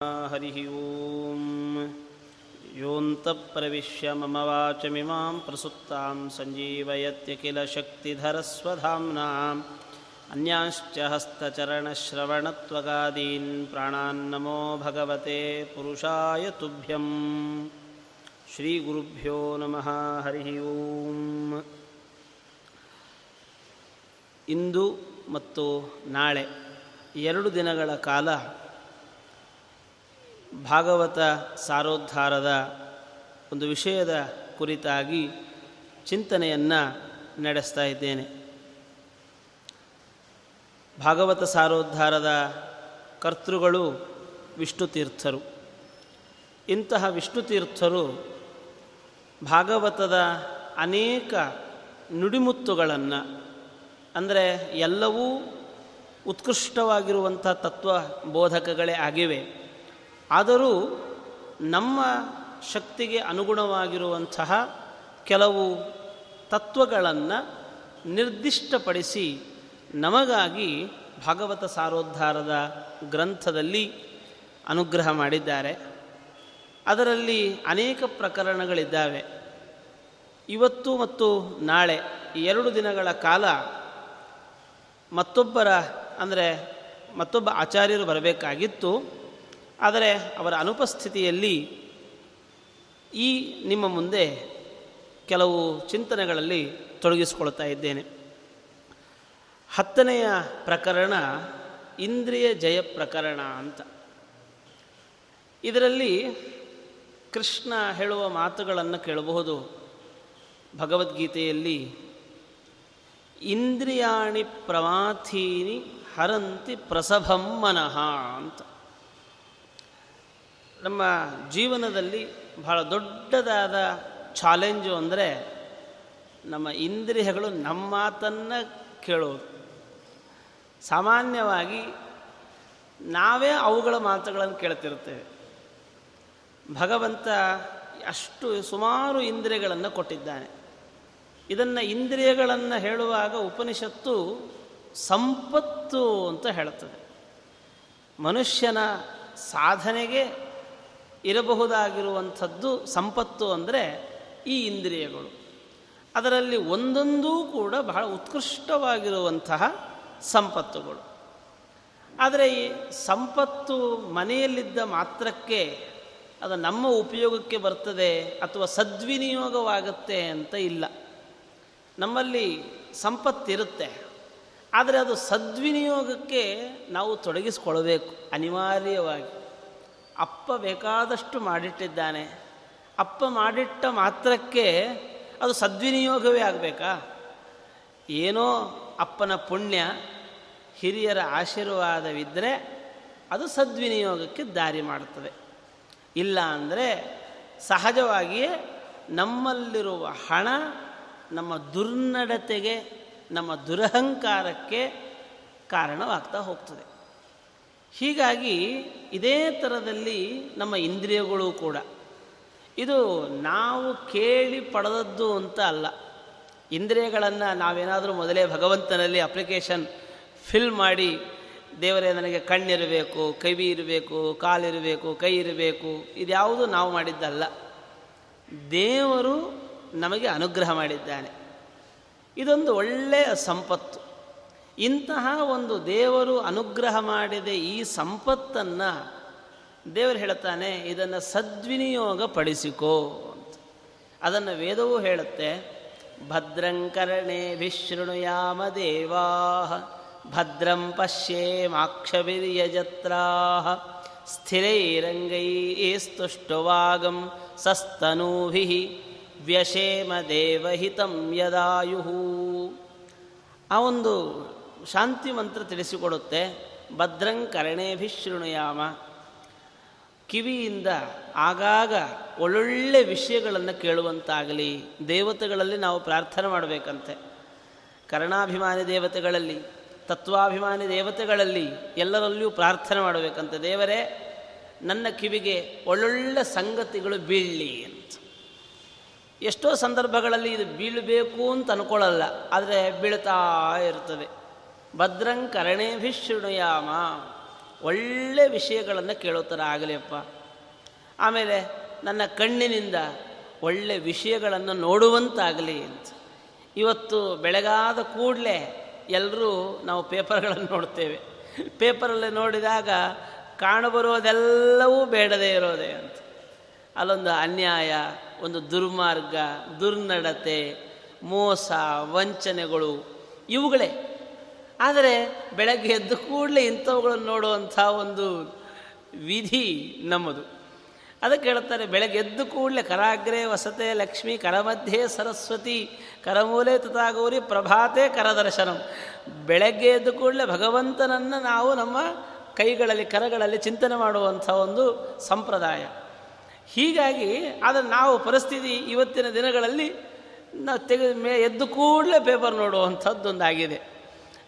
हरिः ॐ योऽन्तःप्रविश्य मम वाचमिमां प्रसुप्तां सञ्जीवयत्य किल शक्तिधरस्वधाम्नाम् अन्यांश्च हस्तचरणश्रवणत्वगादीन् प्राणान्नमो भगवते पुरुषाय तुभ्यं श्रीगुरुभ्यो नमः हरिः ಓಂ ಇಂದು ಮತ್ತು ನಾಳೆ ಎರಡು ದಿನಗಳ ಕಾಲ ಭಾಗವತ ಸಾರೋದ್ಧಾರದ ಒಂದು ವಿಷಯದ ಕುರಿತಾಗಿ ಚಿಂತನೆಯನ್ನು ನಡೆಸ್ತಾ ಇದ್ದೇನೆ. ಭಾಗವತ ಸಾರೋದ್ಧಾರದ ಕರ್ತೃಗಳು ವಿಷ್ಣು ತೀರ್ಥರು. ಇಂತಹ ವಿಷ್ಣು ತೀರ್ಥರು ಭಾಗವತದ ಅನೇಕ ನುಡಿಮುತ್ತುಗಳನ್ನು, ಅಂದರೆ ಎಲ್ಲವೂ ಉತ್ಕೃಷ್ಟವಾಗಿರುವಂಥ ತತ್ವ ಬೋಧಕಗಳೇ ಆಗಿವೆ. ಆದರೂ ನಮ್ಮ ಶಕ್ತಿಗೆ ಅನುಗುಣವಾಗಿರುವಂತಹ ಕೆಲವು ತತ್ವಗಳನ್ನು ನಿರ್ದಿಷ್ಟಪಡಿಸಿ ನಮಗಾಗಿ ಭಾಗವತ ಸಾರೋದ್ಧಾರದ ಗ್ರಂಥದಲ್ಲಿ ಅನುಗ್ರಹ ಮಾಡಿದ್ದಾರೆ. ಅದರಲ್ಲಿ ಅನೇಕ ಪ್ರಕರಣಗಳಿದ್ದಾವೆ. ಇವತ್ತು ಮತ್ತು ನಾಳೆ ಎರಡು ದಿನಗಳ ಕಾಲ ಮತ್ತೊಬ್ಬರ, ಅಂದರೆ ಮತ್ತೊಬ್ಬ ಆಚಾರ್ಯರು ಬರಬೇಕಾಗಿತ್ತು. ಆದರೆ ಅವರ ಅನುಪಸ್ಥಿತಿಯಲ್ಲಿ ಈ ನಿಮ್ಮ ಮುಂದೆ ಕೆಲವು ಚಿಂತನೆಗಳಲ್ಲಿ ತೊಡಗಿಸಿಕೊಳ್ತಾ ಇದ್ದೇನೆ. ಹತ್ತನೆಯ ಪ್ರಕರಣ ಇಂದ್ರಿಯ ಜಯ ಪ್ರಕರಣ ಅಂತ. ಇದರಲ್ಲಿ ಕೃಷ್ಣ ಹೇಳುವ ಮಾತುಗಳನ್ನು ಕೇಳಬಹುದು. ಭಗವದ್ಗೀತೆಯಲ್ಲಿ ಇಂದ್ರಿಯಾಣಿ ಪ್ರಮಾಥೀನಿ ಹರಂತಿ ಪ್ರಸಭಂ ಮನಃ ಅಂತ. ನಮ್ಮ ಜೀವನದಲ್ಲಿ ಬಹಳ ದೊಡ್ಡದಾದ ಚಾಲೆಂಜು ಅಂದರೆ ನಮ್ಮ ಇಂದ್ರಿಯಗಳು ನಮ್ಮ ಮಾತನ್ನು ಕೇಳೋದು. ಸಾಮಾನ್ಯವಾಗಿ ನಾವೇ ಅವುಗಳ ಮಾತುಗಳನ್ನು ಕೇಳ್ತಿರ್ತೇವೆ ಭಗವಂತ ಅಷ್ಟು ಸುಮಾರು ಇಂದ್ರಿಯಗಳನ್ನು ಕೊಟ್ಟಿದ್ದಾನೆ. ಇದನ್ನು ಇಂದ್ರಿಯಗಳನ್ನು ಹೇಳುವಾಗ ಉಪನಿಷತ್ತು ಸಂಪತ್ತು ಅಂತ ಹೇಳುತ್ತದೆ. ಮನುಷ್ಯನ ಸಾಧನೆಗೆ ಇರಬಹುದಾಗಿರುವಂಥದ್ದು ಸಂಪತ್ತು ಅಂದರೆ ಈ ಇಂದ್ರಿಯಗಳು. ಅದರಲ್ಲಿ ಒಂದೊಂದೂ ಕೂಡ ಬಹಳ ಉತ್ಕೃಷ್ಟವಾಗಿರುವಂತಹ ಸಂಪತ್ತುಗಳು. ಆದರೆ ಈ ಸಂಪತ್ತು ಮನೆಯಲ್ಲಿದ್ದ ಮಾತ್ರಕ್ಕೆ ಅದು ನಮ್ಮ ಉಪಯೋಗಕ್ಕೆ ಬರ್ತದೆ ಅಥವಾ ಸದ್ವಿನಿಯೋಗವಾಗುತ್ತೆ ಅಂತ ಇಲ್ಲ. ನಮ್ಮಲ್ಲಿ ಸಂಪತ್ತಿರುತ್ತೆ. ಆದರೆ ಅದು ಸದ್ವಿನಿಯೋಗಕ್ಕೆ ನಾವು ತೊಡಗಿಸ್ಕೊಳ್ಬೇಕು ಅನಿವಾರ್ಯವಾಗಿ. ಅಪ್ಪ ಬೇಕಾದಷ್ಟು ಮಾಡಿಟ್ಟಿದ್ದಾನೆ. ಅಪ್ಪ ಮಾಡಿಟ್ಟ ಮಾತ್ರಕ್ಕೆ ಅದು ಸದ್ವಿನಿಯೋಗವೇ ಆಗಬೇಕಾ? ಏನೋ ಅಪ್ಪನ ಪುಣ್ಯ, ಹಿರಿಯರ ಆಶೀರ್ವಾದವಿದ್ದರೆ ಅದು ಸದ್ವಿನಿಯೋಗಕ್ಕೆ ದಾರಿ ಮಾಡುತ್ತದೆ ಇಲ್ಲ ಅಂದರೆ ಸಹಜವಾಗಿಯೇ ನಮ್ಮಲ್ಲಿರುವ ಹಣ, ನಮ್ಮ ದುರ್ನಡತೆಗೆ, ನಮ್ಮ ದುರಹಂಕಾರಕ್ಕೆ ಕಾರಣವಾಗ್ತಾ ಹೋಗ್ತದೆ. ಹೀಗಾಗಿ ಇದೇ ಥರದಲ್ಲಿ ನಮ್ಮ ಇಂದ್ರಿಯಗಳು ಕೂಡ. ಇದು ನಾವು ಕೇಳಿ ಪಡೆದದ್ದು ಅಂತ ಅಲ್ಲ. ಇಂದ್ರಿಯಗಳನ್ನು ನಾವೇನಾದರೂ ಮೊದಲೇ ಭಗವಂತನಲ್ಲಿ ಅಪ್ಲಿಕೇಶನ್ ಫಿಲ್ ಮಾಡಿ, ದೇವರೇ ನನಗೆ ಕಣ್ಣಿರಬೇಕು, ಕವಿ ಇರಬೇಕು, ಕಾಲಿರಬೇಕು, ಕೈ ಇರಬೇಕು, ಇದ್ಯಾವುದು ನಾವು ಮಾಡಿದ್ದಲ್ಲ. ದೇವರು ನಮಗೆ ಅನುಗ್ರಹ ಮಾಡಿದ್ದಾನೆ. ಇದೊಂದು ಒಳ್ಳೆಯ ಸಂಪತ್ತು. ಇಂತಹ ಒಂದು ದೇವರು ಅನುಗ್ರಹ ಮಾಡಿದ ಈ ಸಂಪತ್ತನ್ನು ದೇವರು ಹೇಳ್ತಾನೆ, ಇದನ್ನು ಸದ್ವಿನಿಯೋಗ ಪಡಿಸಿಕೋ ಅಂತ. ಅದನ್ನು ವೇದವೂ ಹೇಳುತ್ತೆ ಭದ್ರಂಕರಣೆ ವಿಶೃಣುಯಾಮ ದೇವಾ ಭದ್ರಂ ಪಶ್ಯೇಮಾಕ್ಷವಿರ್ಯಜತ್ರಾ ಸ್ಥಿರೈರಂಗೈಸ್ತುಷ್ಟುವಾಗಂ ಸಸ್ತನೂಭಿ ವ್ಯಶೇಮ ದೇವಹಿತಂ ಯದಾಯುಹು. ಆ ಒಂದು ಶಾಂತಿ ಮಂತ್ರ ತಿಳಿಸಿಕೊಡುತ್ತೆ. ಭದ್ರಂ ಕರಣೇಭಿಶೃಣುಯಾಮ ಕಿವಿಯಿಂದ ಆಗಾಗ ಒಳ್ಳೊಳ್ಳೆ ವಿಷಯಗಳನ್ನು ಕೇಳುವಂತಾಗಲಿ. ದೇವತೆಗಳಲ್ಲಿ ನಾವು ಪ್ರಾರ್ಥನೆ ಮಾಡಬೇಕಂತೆ. ಕರ್ಣಾಭಿಮಾನಿ ದೇವತೆಗಳಲ್ಲಿ, ತತ್ವಾಭಿಮಾನಿ ದೇವತೆಗಳಲ್ಲಿ ಎಲ್ಲರಲ್ಲಿಯೂ ಪ್ರಾರ್ಥನೆ ಮಾಡಬೇಕಂತೆ. ದೇವರೇ, ನನ್ನ ಕಿವಿಗೆ ಒಳ್ಳೊಳ್ಳೆ ಸಂಗತಿಗಳು ಬೀಳಲಿ ಅಂತ. ಎಷ್ಟೋ ಸಂದರ್ಭಗಳಲ್ಲಿ ಇದು ಬೀಳಬೇಕು ಅಂತ ಅನ್ಕೊಳ್ಳಲ್ಲ, ಆದರೆ ಬೀಳ್ತಾ ಇರ್ತದೆ. ಭದ್ರಂ ಕರಣೇಭಿಶೃಣುಯಾಮ ಒಳ್ಳೆ ವಿಷಯಗಳನ್ನು ಕೇಳೋ ಥರ ಆಗಲಿಯಪ್ಪ. ಆಮೇಲೆ ನನ್ನ ಕಣ್ಣಿನಿಂದ ಒಳ್ಳೆ ವಿಷಯಗಳನ್ನು ನೋಡುವಂತಾಗಲಿ ಅಂತ. ಇವತ್ತು ಬೆಳಗಾದ ಕೂಡಲೇ ಎಲ್ಲರೂ ನಾವು ಪೇಪರ್ಗಳನ್ನು ನೋಡ್ತೇವೆ. ಪೇಪರಲ್ಲಿ ನೋಡಿದಾಗ ಕಾಣಬರುವುದೆಲ್ಲವೂ ಬೇಡದೇ ಇರೋದೆ ಅಂತ. ಅಲ್ಲೊಂದು ಅನ್ಯಾಯ, ಒಂದು ದುರ್ಮಾರ್ಗ, ದುರ್ನಡತೆ, ಮೋಸ, ವಂಚನೆಗಳು ಇವುಗಳೇ. ಆದರೆ ಬೆಳಗ್ಗೆ ಎದ್ದು ಕೂಡಲೇ ಇಂಥವುಗಳನ್ನು ನೋಡುವಂಥ ಒಂದು ವಿಧಿ ನಮ್ಮದು. ಅದಕ್ಕೆ ಹೇಳ್ತಾರೆ, ಬೆಳಗ್ಗೆ ಎದ್ದು ಕೂಡಲೇ ಕರಾಗ್ರೆ ವಸತೆ ಲಕ್ಷ್ಮಿ ಕರಮಧ್ಯೆ ಸರಸ್ವತಿ ಕರಮೂಲೆ ತಥಾಗೌರಿ ಪ್ರಭಾತೆ ಕರದರ್ಶನಂ. ಬೆಳಗ್ಗೆ ಎದ್ದು ಕೂಡಲೇ ಭಗವಂತನನ್ನು ನಾವು ನಮ್ಮ ಕೈಗಳಲ್ಲಿ, ಕರಗಳಲ್ಲಿ ಚಿಂತನೆ ಮಾಡುವಂಥ ಒಂದು ಸಂಪ್ರದಾಯ. ಹೀಗಾಗಿ ಅದನ್ನು ನಾವು ಪರಿಸ್ಥಿತಿ ಇವತ್ತಿನ ದಿನಗಳಲ್ಲಿ ನಾವು ತೆಗೆದ ಮೇ ಎದ್ದು ಕೂಡಲೇ ಪೇಪರ್ ನೋಡುವಂಥದ್ದೊಂದಾಗಿದೆ.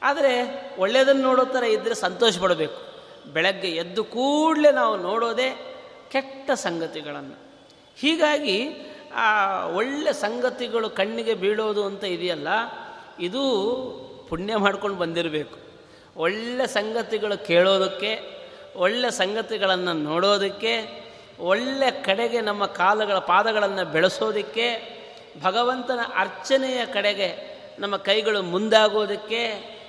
ಆದರೆ ಒಳ್ಳೆಯದನ್ನು ನೋಡೋ ಥರ ಇದ್ದರೆ ಸಂತೋಷ ಪಡಬೇಕು. ಬೆಳಗ್ಗೆ ಎದ್ದು ಕೂಡಲೇ ನಾವು ನೋಡೋದೇ ಕೆಟ್ಟ ಸಂಗತಿಗಳನ್ನು. ಹೀಗಾಗಿ ಆ ಒಳ್ಳೆ ಸಂಗತಿಗಳು ಕಣ್ಣಿಗೆ ಬೀಳೋದು ಅಂತ ಇದೆಯಲ್ಲ, ಇದು ಪುಣ್ಯ ಮಾಡ್ಕೊಂಡು ಬಂದಿರಬೇಕು. ಒಳ್ಳೆ ಸಂಗತಿಗಳು ಕೇಳೋದಕ್ಕೆ, ಒಳ್ಳೆ ಸಂಗತಿಗಳನ್ನು ನೋಡೋದಕ್ಕೆ, ಒಳ್ಳೆ ಕಡೆಗೆ ನಮ್ಮ ಕಾಲುಗಳ ಪಾದಗಳನ್ನು ಬೆಳೆಸೋದಕ್ಕೆ, ಭಗವಂತನ ಅರ್ಚನೆಯ ಕಡೆಗೆ ನಮ್ಮ ಕೈಗಳು ಮುಂದಾಗೋದಕ್ಕೆ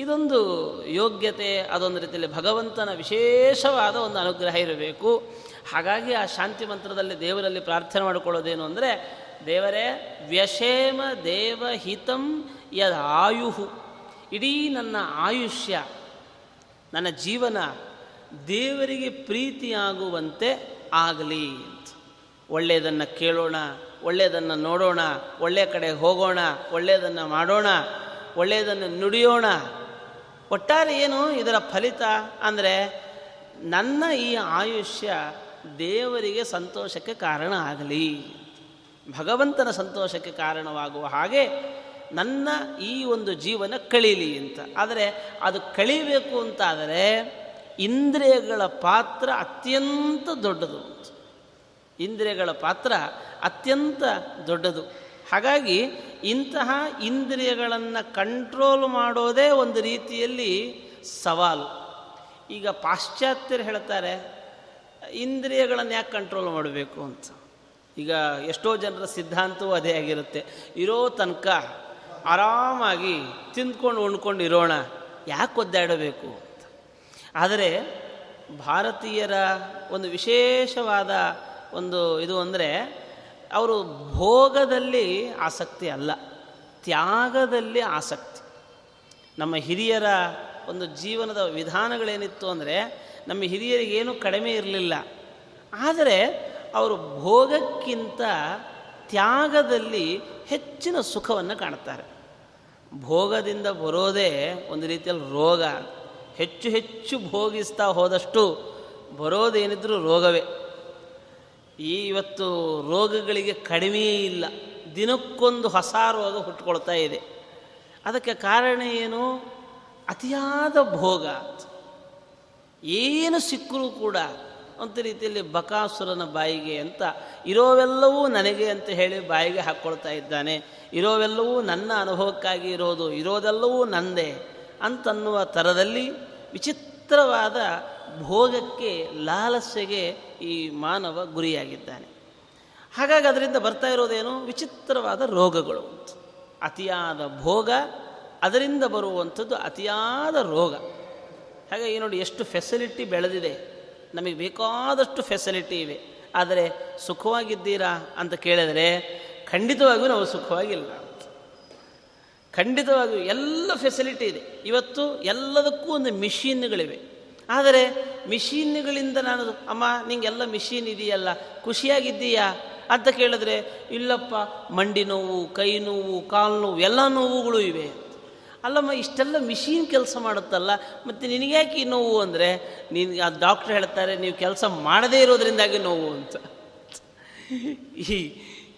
ಇದೊಂದು ಯೋಗ್ಯತೆ, ಅದೊಂದು ರೀತಿಯಲ್ಲಿ ಭಗವಂತನ ವಿಶೇಷವಾದ ಒಂದು ಅನುಗ್ರಹ ಇರಬೇಕು. ಹಾಗಾಗಿ ಆ ಶಾಂತಿ ಮಂತ್ರದಲ್ಲಿ ದೇವರಲ್ಲಿ ಪ್ರಾರ್ಥನೆ ಮಾಡಿಕೊಳ್ಳೋದೇನು ಅಂದರೆ, ದೇವರೇ ವ್ಯಷೇಮ ದೇವಹಿತಂ ಯದ ಆಯುಹು. ಇಡೀ ನನ್ನ ಆಯುಷ್ಯ, ನನ್ನ ಜೀವನ ದೇವರಿಗೆ ಪ್ರೀತಿಯಾಗುವಂತೆ ಆಗಲಿ ಅಂತ. ಒಳ್ಳೆಯದನ್ನು ಕೇಳೋಣ, ಒಳ್ಳೆಯದನ್ನು ನೋಡೋಣ ಒಳ್ಳೆಯ ಕಡೆ ಹೋಗೋಣ, ಒಳ್ಳೆಯದನ್ನು ಮಾಡೋಣ, ಒಳ್ಳೆಯದನ್ನು ನುಡಿಯೋಣ ಒಟ್ಟಾರೆ ಏನು ಇದರ ಫಲಿತ ಅಂದರೆ ನನ್ನ ಈ ಆಯುಷ್ಯ ದೇವರಿಗೆ ಸಂತೋಷಕ್ಕೆ ಕಾರಣ ಆಗಲಿ. ಭಗವಂತನ ಸಂತೋಷಕ್ಕೆ ಕಾರಣವಾಗುವ ಹಾಗೆ ನನ್ನ ಈ ಒಂದು ಜೀವನ ಕಳೀಲಿ ಅಂತ. ಆದರೆ ಅದು ಕಳೀಬೇಕು ಅಂತಾದರೆ ಇಂದ್ರಿಯಗಳ ಪಾತ್ರ ಅತ್ಯಂತ ದೊಡ್ಡದು. ಇಂದ್ರಿಯಗಳ ಪಾತ್ರ ಅತ್ಯಂತ ದೊಡ್ಡದು. ಹಾಗಾಗಿ ಇಂತಹ ಇಂದ್ರಿಯಗಳನ್ನು ಕಂಟ್ರೋಲ್ ಮಾಡೋದೇ ಒಂದು ರೀತಿಯಲ್ಲಿ ಸವಾಲು. ಈಗ ಪಾಶ್ಚಾತ್ಯರು ಹೇಳ್ತಾರೆ, ಇಂದ್ರಿಯಗಳನ್ನು ಯಾಕೆ ಕಂಟ್ರೋಲ್ ಮಾಡಬೇಕು ಅಂತ. ಈಗ ಎಷ್ಟೋ ಜನರ ಸಿದ್ಧಾಂತವೂ ಅದೇ ಆಗಿರುತ್ತೆ. ಇರೋ ತನಕ ಆರಾಮಾಗಿ ತಿಂದ್ಕೊಂಡು ಉಣ್ಕೊಂಡು ಇರೋಣ, ಯಾಕೆ ಒದ್ದಾಡಬೇಕು ಅಂತ. ಆದರೆ ಭಾರತೀಯರ ಒಂದು ವಿಶೇಷವಾದ ಒಂದು ಇದು ಅಂದರೆ ಅವರು ಭೋಗದಲ್ಲಿ ಆಸಕ್ತಿ ಅಲ್ಲ, ತ್ಯಾಗದಲ್ಲಿ ಆಸಕ್ತಿ. ನಮ್ಮ ಹಿರಿಯರ ಒಂದು ಜೀವನದ ವಿಧಾನಗಳೇನಿತ್ತು ಅಂದರೆ, ನಮ್ಮ ಹಿರಿಯರಿಗೇನು ಕಡಿಮೆ ಇರಲಿಲ್ಲ. ಆದರೆ ಅವರು ಭೋಗಕ್ಕಿಂತ ತ್ಯಾಗದಲ್ಲಿ ಹೆಚ್ಚಿನ ಸುಖವನ್ನು ಕಾಣ್ತಾರೆ. ಭೋಗದಿಂದ ಬರೋದೇ ಒಂದು ರೀತಿಯಲ್ಲಿ ರೋಗ. ಹೆಚ್ಚು ಹೆಚ್ಚು ಭೋಗಿಸ್ತಾ ಹೋದಷ್ಟು ಬರೋದೇನಿದ್ರೂ ರೋಗವೇ. ಈ ಇವತ್ತು ರೋಗಗಳಿಗೆ ಕಡಿಮೆಯೇ ಇಲ್ಲ. ದಿನಕ್ಕೊಂದು ಹೊಸ ರೋಗ ಹುಟ್ಟುಕೊಳ್ತಾ ಇದೆ. ಅದಕ್ಕೆ ಕಾರಣ ಏನು? ಅತಿಯಾದ ಭೋಗ. ಏನು ಸಿಕ್ಕರೂ ಕೂಡ ಒಂದು ರೀತಿಯಲ್ಲಿ ಬಕಾಸುರನ ಬಾಯಿಗೆ ಅಂತ, ಇರೋವೆಲ್ಲವೂ ನನಗೆ ಅಂತ ಹೇಳಿ ಬಾಯಿಗೆ ಹಾಕ್ಕೊಳ್ತಾ ಇದ್ದಾನೆ. ಇರೋವೆಲ್ಲವೂ ನನ್ನ ಅನುಭವಕ್ಕಾಗಿ ಇರೋದು, ಇರೋದೆಲ್ಲವೂ ನಂದೇ ಅಂತನ್ನುವ ಥರದಲ್ಲಿ ವಿಚಿತ್ರವಾದ ಭೋಗಕ್ಕೆ ಲಾಲಸೆಗೆ ಈ ಮಾನವ ಗುರಿಯಾಗಿದ್ದಾನೆ. ಹಾಗಾಗಿ ಅದರಿಂದ ಬರ್ತಾ ಇರೋದೇನು? ವಿಚಿತ್ರವಾದ ರೋಗಗಳು ಅತಿಯಾದ ಭೋಗ, ಅದರಿಂದ ಬರುವಂಥದ್ದು ಅತಿಯಾದ ರೋಗ. ಹಾಗಾಗಿ ನೋಡಿ, ಎಷ್ಟು ಫೆಸಿಲಿಟಿ ಬೆಳೆದಿದೆ. ನಮಗೆ ಬೇಕಾದಷ್ಟು ಫೆಸಿಲಿಟಿ ಇವೆ. ಆದರೆ ಸುಖವಾಗಿದ್ದೀರಾ ಅಂತ ಕೇಳಿದರೆ ಖಂಡಿತವಾಗಿಯೂ ನಾವು ಸುಖವಾಗಿಲ್ಲ ಖಂಡಿತವಾಗಿಯೂ ಎಲ್ಲ ಫೆಸಿಲಿಟಿ ಇದೆ. ಇವತ್ತು ಎಲ್ಲದಕ್ಕೂ ಒಂದು ಮಿಷಿನ್ಗಳಿವೆ ಆದರೆ ಮಿಷಿನ್ಗಳಿಂದ ನಾನು, ಅಮ್ಮ, ನಿಂಗೆಲ್ಲ ಮಿಷಿನ್ ಇದೆಯಲ್ಲ, ಖುಷಿಯಾಗಿದ್ದೀಯಾ? ಅಂತ ಕೇಳಿದ್ರೆ, ಇಲ್ಲಪ್ಪ, ಮಂಡಿ ನೋವು, ಕೈ ನೋವು, ಕಾಲು ನೋವು, ಎಲ್ಲ ನೋವುಗಳು ಇವೆ. ಅಲ್ಲಮ್ಮ, ಇಷ್ಟೆಲ್ಲ ಮಿಷಿನ್ ಕೆಲಸ ಮಾಡುತ್ತಲ್ಲ, ಮತ್ತು ನಿನಗ್ಯಾಕೆ ಈ ನೋವು ಅಂದರೆ? ನೀನು, ಆ ಡಾಕ್ಟ್ರ್ ಹೇಳ್ತಾರೆ, ನೀವು ಕೆಲಸ ಮಾಡದೇ ಇರೋದ್ರಿಂದಾಗಿ ನೋವು ಅಂತ. ಈ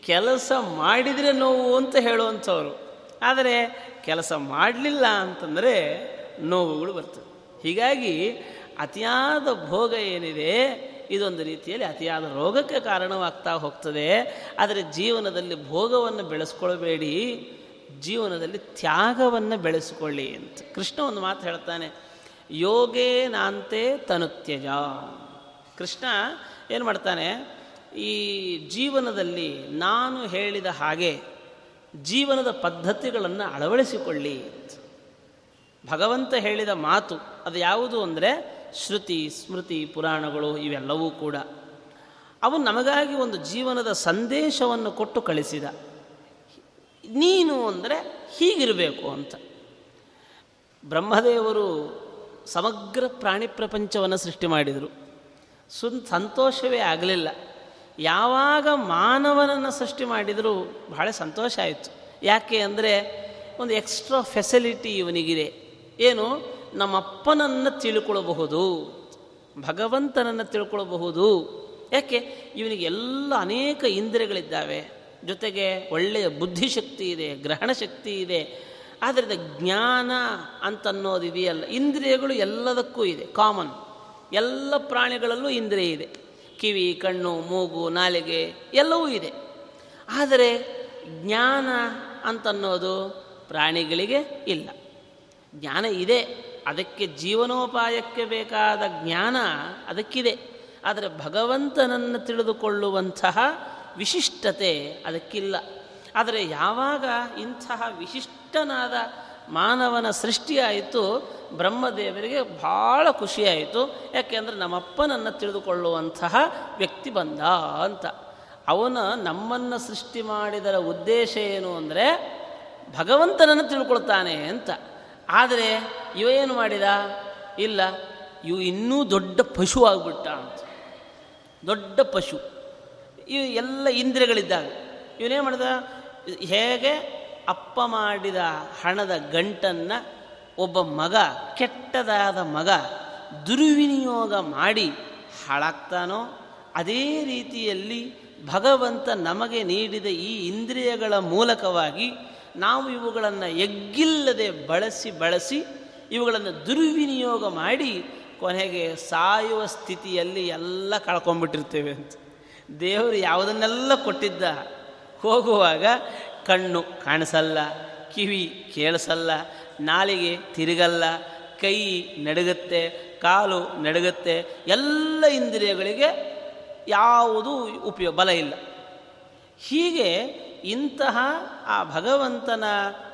ಕೆಲಸ ಮಾಡಿದರೆ ನೋವು ಅಂತ ಹೇಳುವಂಥವ್ರು. ಆದರೆ, ಕೆಲಸ ಮಾಡಲಿಲ್ಲ ಅಂತಂದರೆ ನೋವುಗಳು ಬರ್ತವೆ. ಹೀಗಾಗಿ ಅತಿಯಾದ ಭೋಗ ಏನಿದೆ, ಇದೊಂದು ರೀತಿಯಲ್ಲಿ ಅತಿಯಾದ ರೋಗಕ್ಕೆ ಕಾರಣವಾಗ್ತಾ ಹೋಗ್ತದೆ. ಆದರೆ ಜೀವನದಲ್ಲಿ ಭೋಗವನ್ನು ಬೆಳೆಸ್ಕೊಳ್ಬೇಡಿ. ಜೀವನದಲ್ಲಿ ತ್ಯಾಗವನ್ನು ಬೆಳೆಸಿಕೊಳ್ಳಿ ಅಂತ. ಕೃಷ್ಣ ಒಂದು ಮಾತು ಹೇಳ್ತಾನೆ, ಯೋಗೇ ನಾಂತೆ ತನುತ್ಯಜ. ಕೃಷ್ಣ ಏನು ಮಾಡ್ತಾನೆ, ಈ ಜೀವನದಲ್ಲಿ ನಾನು ಹೇಳಿದ ಹಾಗೆ ಜೀವನದ ಪದ್ಧತಿಗಳನ್ನು ಅಳವಡಿಸಿಕೊಳ್ಳಿ ಭಗವಂತ ಹೇಳಿದ ಮಾತು ಅದು ಯಾವುದು ಅಂದರೆ ಶ್ರುತಿ, ಸ್ಮೃತಿ, ಪುರಾಣಗಳು ಇವೆಲ್ಲವೂ ಕೂಡ. ಅವು ನಮಗಾಗಿ ಒಂದು ಜೀವನದ ಸಂದೇಶವನ್ನು ಕೊಟ್ಟು ಕಳಿಸಿದ. ನೀನು ಅಂದರೆ ಹೀಗಿರಬೇಕು ಅಂತ. ಬ್ರಹ್ಮದೇವರು ಸಮಗ್ರ ಪ್ರಾಣಿ ಪ್ರಪಂಚವನ್ನು ಸೃಷ್ಟಿ ಮಾಡಿದರು. ಸುನ್ ಸಂತೋಷವೇ ಆಗಲಿಲ್ಲ. ಯಾವಾಗ ಮಾನವನನ್ನು ಸೃಷ್ಟಿ ಮಾಡಿದರೂ ಬಹಳ ಸಂತೋಷ ಆಯಿತು. ಯಾಕೆ ಅಂದರೆ ಒಂದು ಎಕ್ಸ್ಟ್ರಾ ಫೆಸಿಲಿಟಿ ಇವನಿಗಿದೆ. ಏನು? ನಮ್ಮಪ್ಪನನ್ನು ತಿಳ್ಕೊಳ್ಳಬಹುದು ಭಗವಂತನನ್ನು ತಿಳ್ಕೊಳ್ಳಬಹುದು ಯಾಕೆ? ಇವನಿಗೆ ಎಲ್ಲ ಅನೇಕ ಇಂದ್ರಿಯಗಳಿದ್ದಾವೆ. ಜೊತೆಗೆ ಒಳ್ಳೆಯ ಬುದ್ಧಿಶಕ್ತಿ ಇದೆ ಗ್ರಹಣ ಶಕ್ತಿ ಇದೆ. ಆದ್ದರಿಂದ ಜ್ಞಾನ ಅಂತನ್ನೋದು ಇದೆಯಲ್ಲ, ಇಂದ್ರಿಯಗಳು ಎಲ್ಲದಕ್ಕೂ ಇದೆ ಕಾಮನ್ ಎಲ್ಲ ಪ್ರಾಣಿಗಳಲ್ಲೂ ಇಂದ್ರಿಯ ಇದೆ. ಕಿವಿ, ಕಣ್ಣು, ಮೂಗು, ನಾಲಿಗೆ ಎಲ್ಲವೂ ಇದೆ. ಆದರೆ ಜ್ಞಾನ ಅಂತನ್ನೋದು ಪ್ರಾಣಿಗಳಿಗೆ ಇಲ್ಲ. ಜ್ಞಾನ ಇದೆ ಅದಕ್ಕೆ ಜೀವನೋಪಾಯಕ್ಕೆ ಬೇಕಾದ ಜ್ಞಾನ ಅದಕ್ಕಿದೆ. ಆದರೆ ಭಗವಂತನನ್ನು ತಿಳಿದುಕೊಳ್ಳುವಂತಹ ವಿಶಿಷ್ಟತೆ ಅದಕ್ಕಿಲ್ಲ. ಆದರೆ ಯಾವಾಗ ಇಂತಹ ವಿಶಿಷ್ಟನಾದ ಮಾನವನ ಸೃಷ್ಟಿಯಾಯಿತು, ಬ್ರಹ್ಮದೇವರಿಗೆ ಭಾಳ ಖುಷಿಯಾಯಿತು. ಯಾಕೆಂದರೆ ನಮ್ಮಪ್ಪನನ್ನು ತಿಳಿದುಕೊಳ್ಳುವಂತಹ ವ್ಯಕ್ತಿ ಬಂದ ಅಂತ. ಅವನ ನಮ್ಮನ್ನು ಸೃಷ್ಟಿ ಮಾಡಿದರ ಉದ್ದೇಶ ಏನು ಅಂದರೆ ಭಗವಂತನನ್ನು ತಿಳ್ಕೊಳ್ತಾನೆ ಅಂತ. ಆದರೆ ಇವ ಏನು ಮಾಡಿದ? ಇಲ್ಲ, ಇವು ಇನ್ನೂ ದೊಡ್ಡ ಪಶು ಆಗಿಬಿಟ್ಟ ಅಂತ. ದೊಡ್ಡ ಪಶು. ಇವು ಎಲ್ಲ ಇಂದ್ರಿಯಗಳಿದ್ದಾಗ ಇವನೇನು ಮಾಡಿದ? ಹೇಗೆ ಅಪ್ಪ ಮಾಡಿದ ಹಣದ ಗಂಟನ್ನು ಒಬ್ಬ ಮಗ, ಕೆಟ್ಟದಾದ ಮಗ ದುರ್ವಿನಿಯೋಗ ಮಾಡಿ ಹಾಳಾಗ್ತಾನೋ, ಅದೇ ರೀತಿಯಲ್ಲಿ ಭಗವಂತ ನಮಗೆ ನೀಡಿದ ಈ ಇಂದ್ರಿಯಗಳ ಮೂಲಕವಾಗಿ ನಾವು ಇವುಗಳನ್ನು ಎಗ್ಗಿಲ್ಲದೆ ಬಳಸಿ ಬಳಸಿ ಇವುಗಳನ್ನು ದುರ್ವಿನಿಯೋಗ ಮಾಡಿ ಕೊನೆಗೆ ಸಾಯುವ ಸ್ಥಿತಿಯಲ್ಲಿ ಎಲ್ಲ ಕಳ್ಕೊಂಡ್ಬಿಟ್ಟಿರ್ತೇವೆ ಅಂತ. ದೇವರು ಯಾವುದನ್ನೆಲ್ಲ ಕೊಟ್ಟಿದ್ದ? ಹೋಗುವಾಗ ಕಣ್ಣು ಕಾಣಿಸಲ್ಲ, ಕಿವಿ ಕೇಳಿಸಲ್ಲ, ನಾಲಿಗೆ ತಿರುಗಲ್ಲ, ಕೈ ನಡುಗುತ್ತೆ, ಕಾಲು ನಡುಗುತ್ತೆ, ಎಲ್ಲ ಇಂದ್ರಿಯಗಳಿಗೆ ಯಾವುದೂ ಉಪಯೋಗ ಬಲ ಇಲ್ಲ. ಹೀಗೆ ಇಂತಹ ಆ ಭಗವಂತನ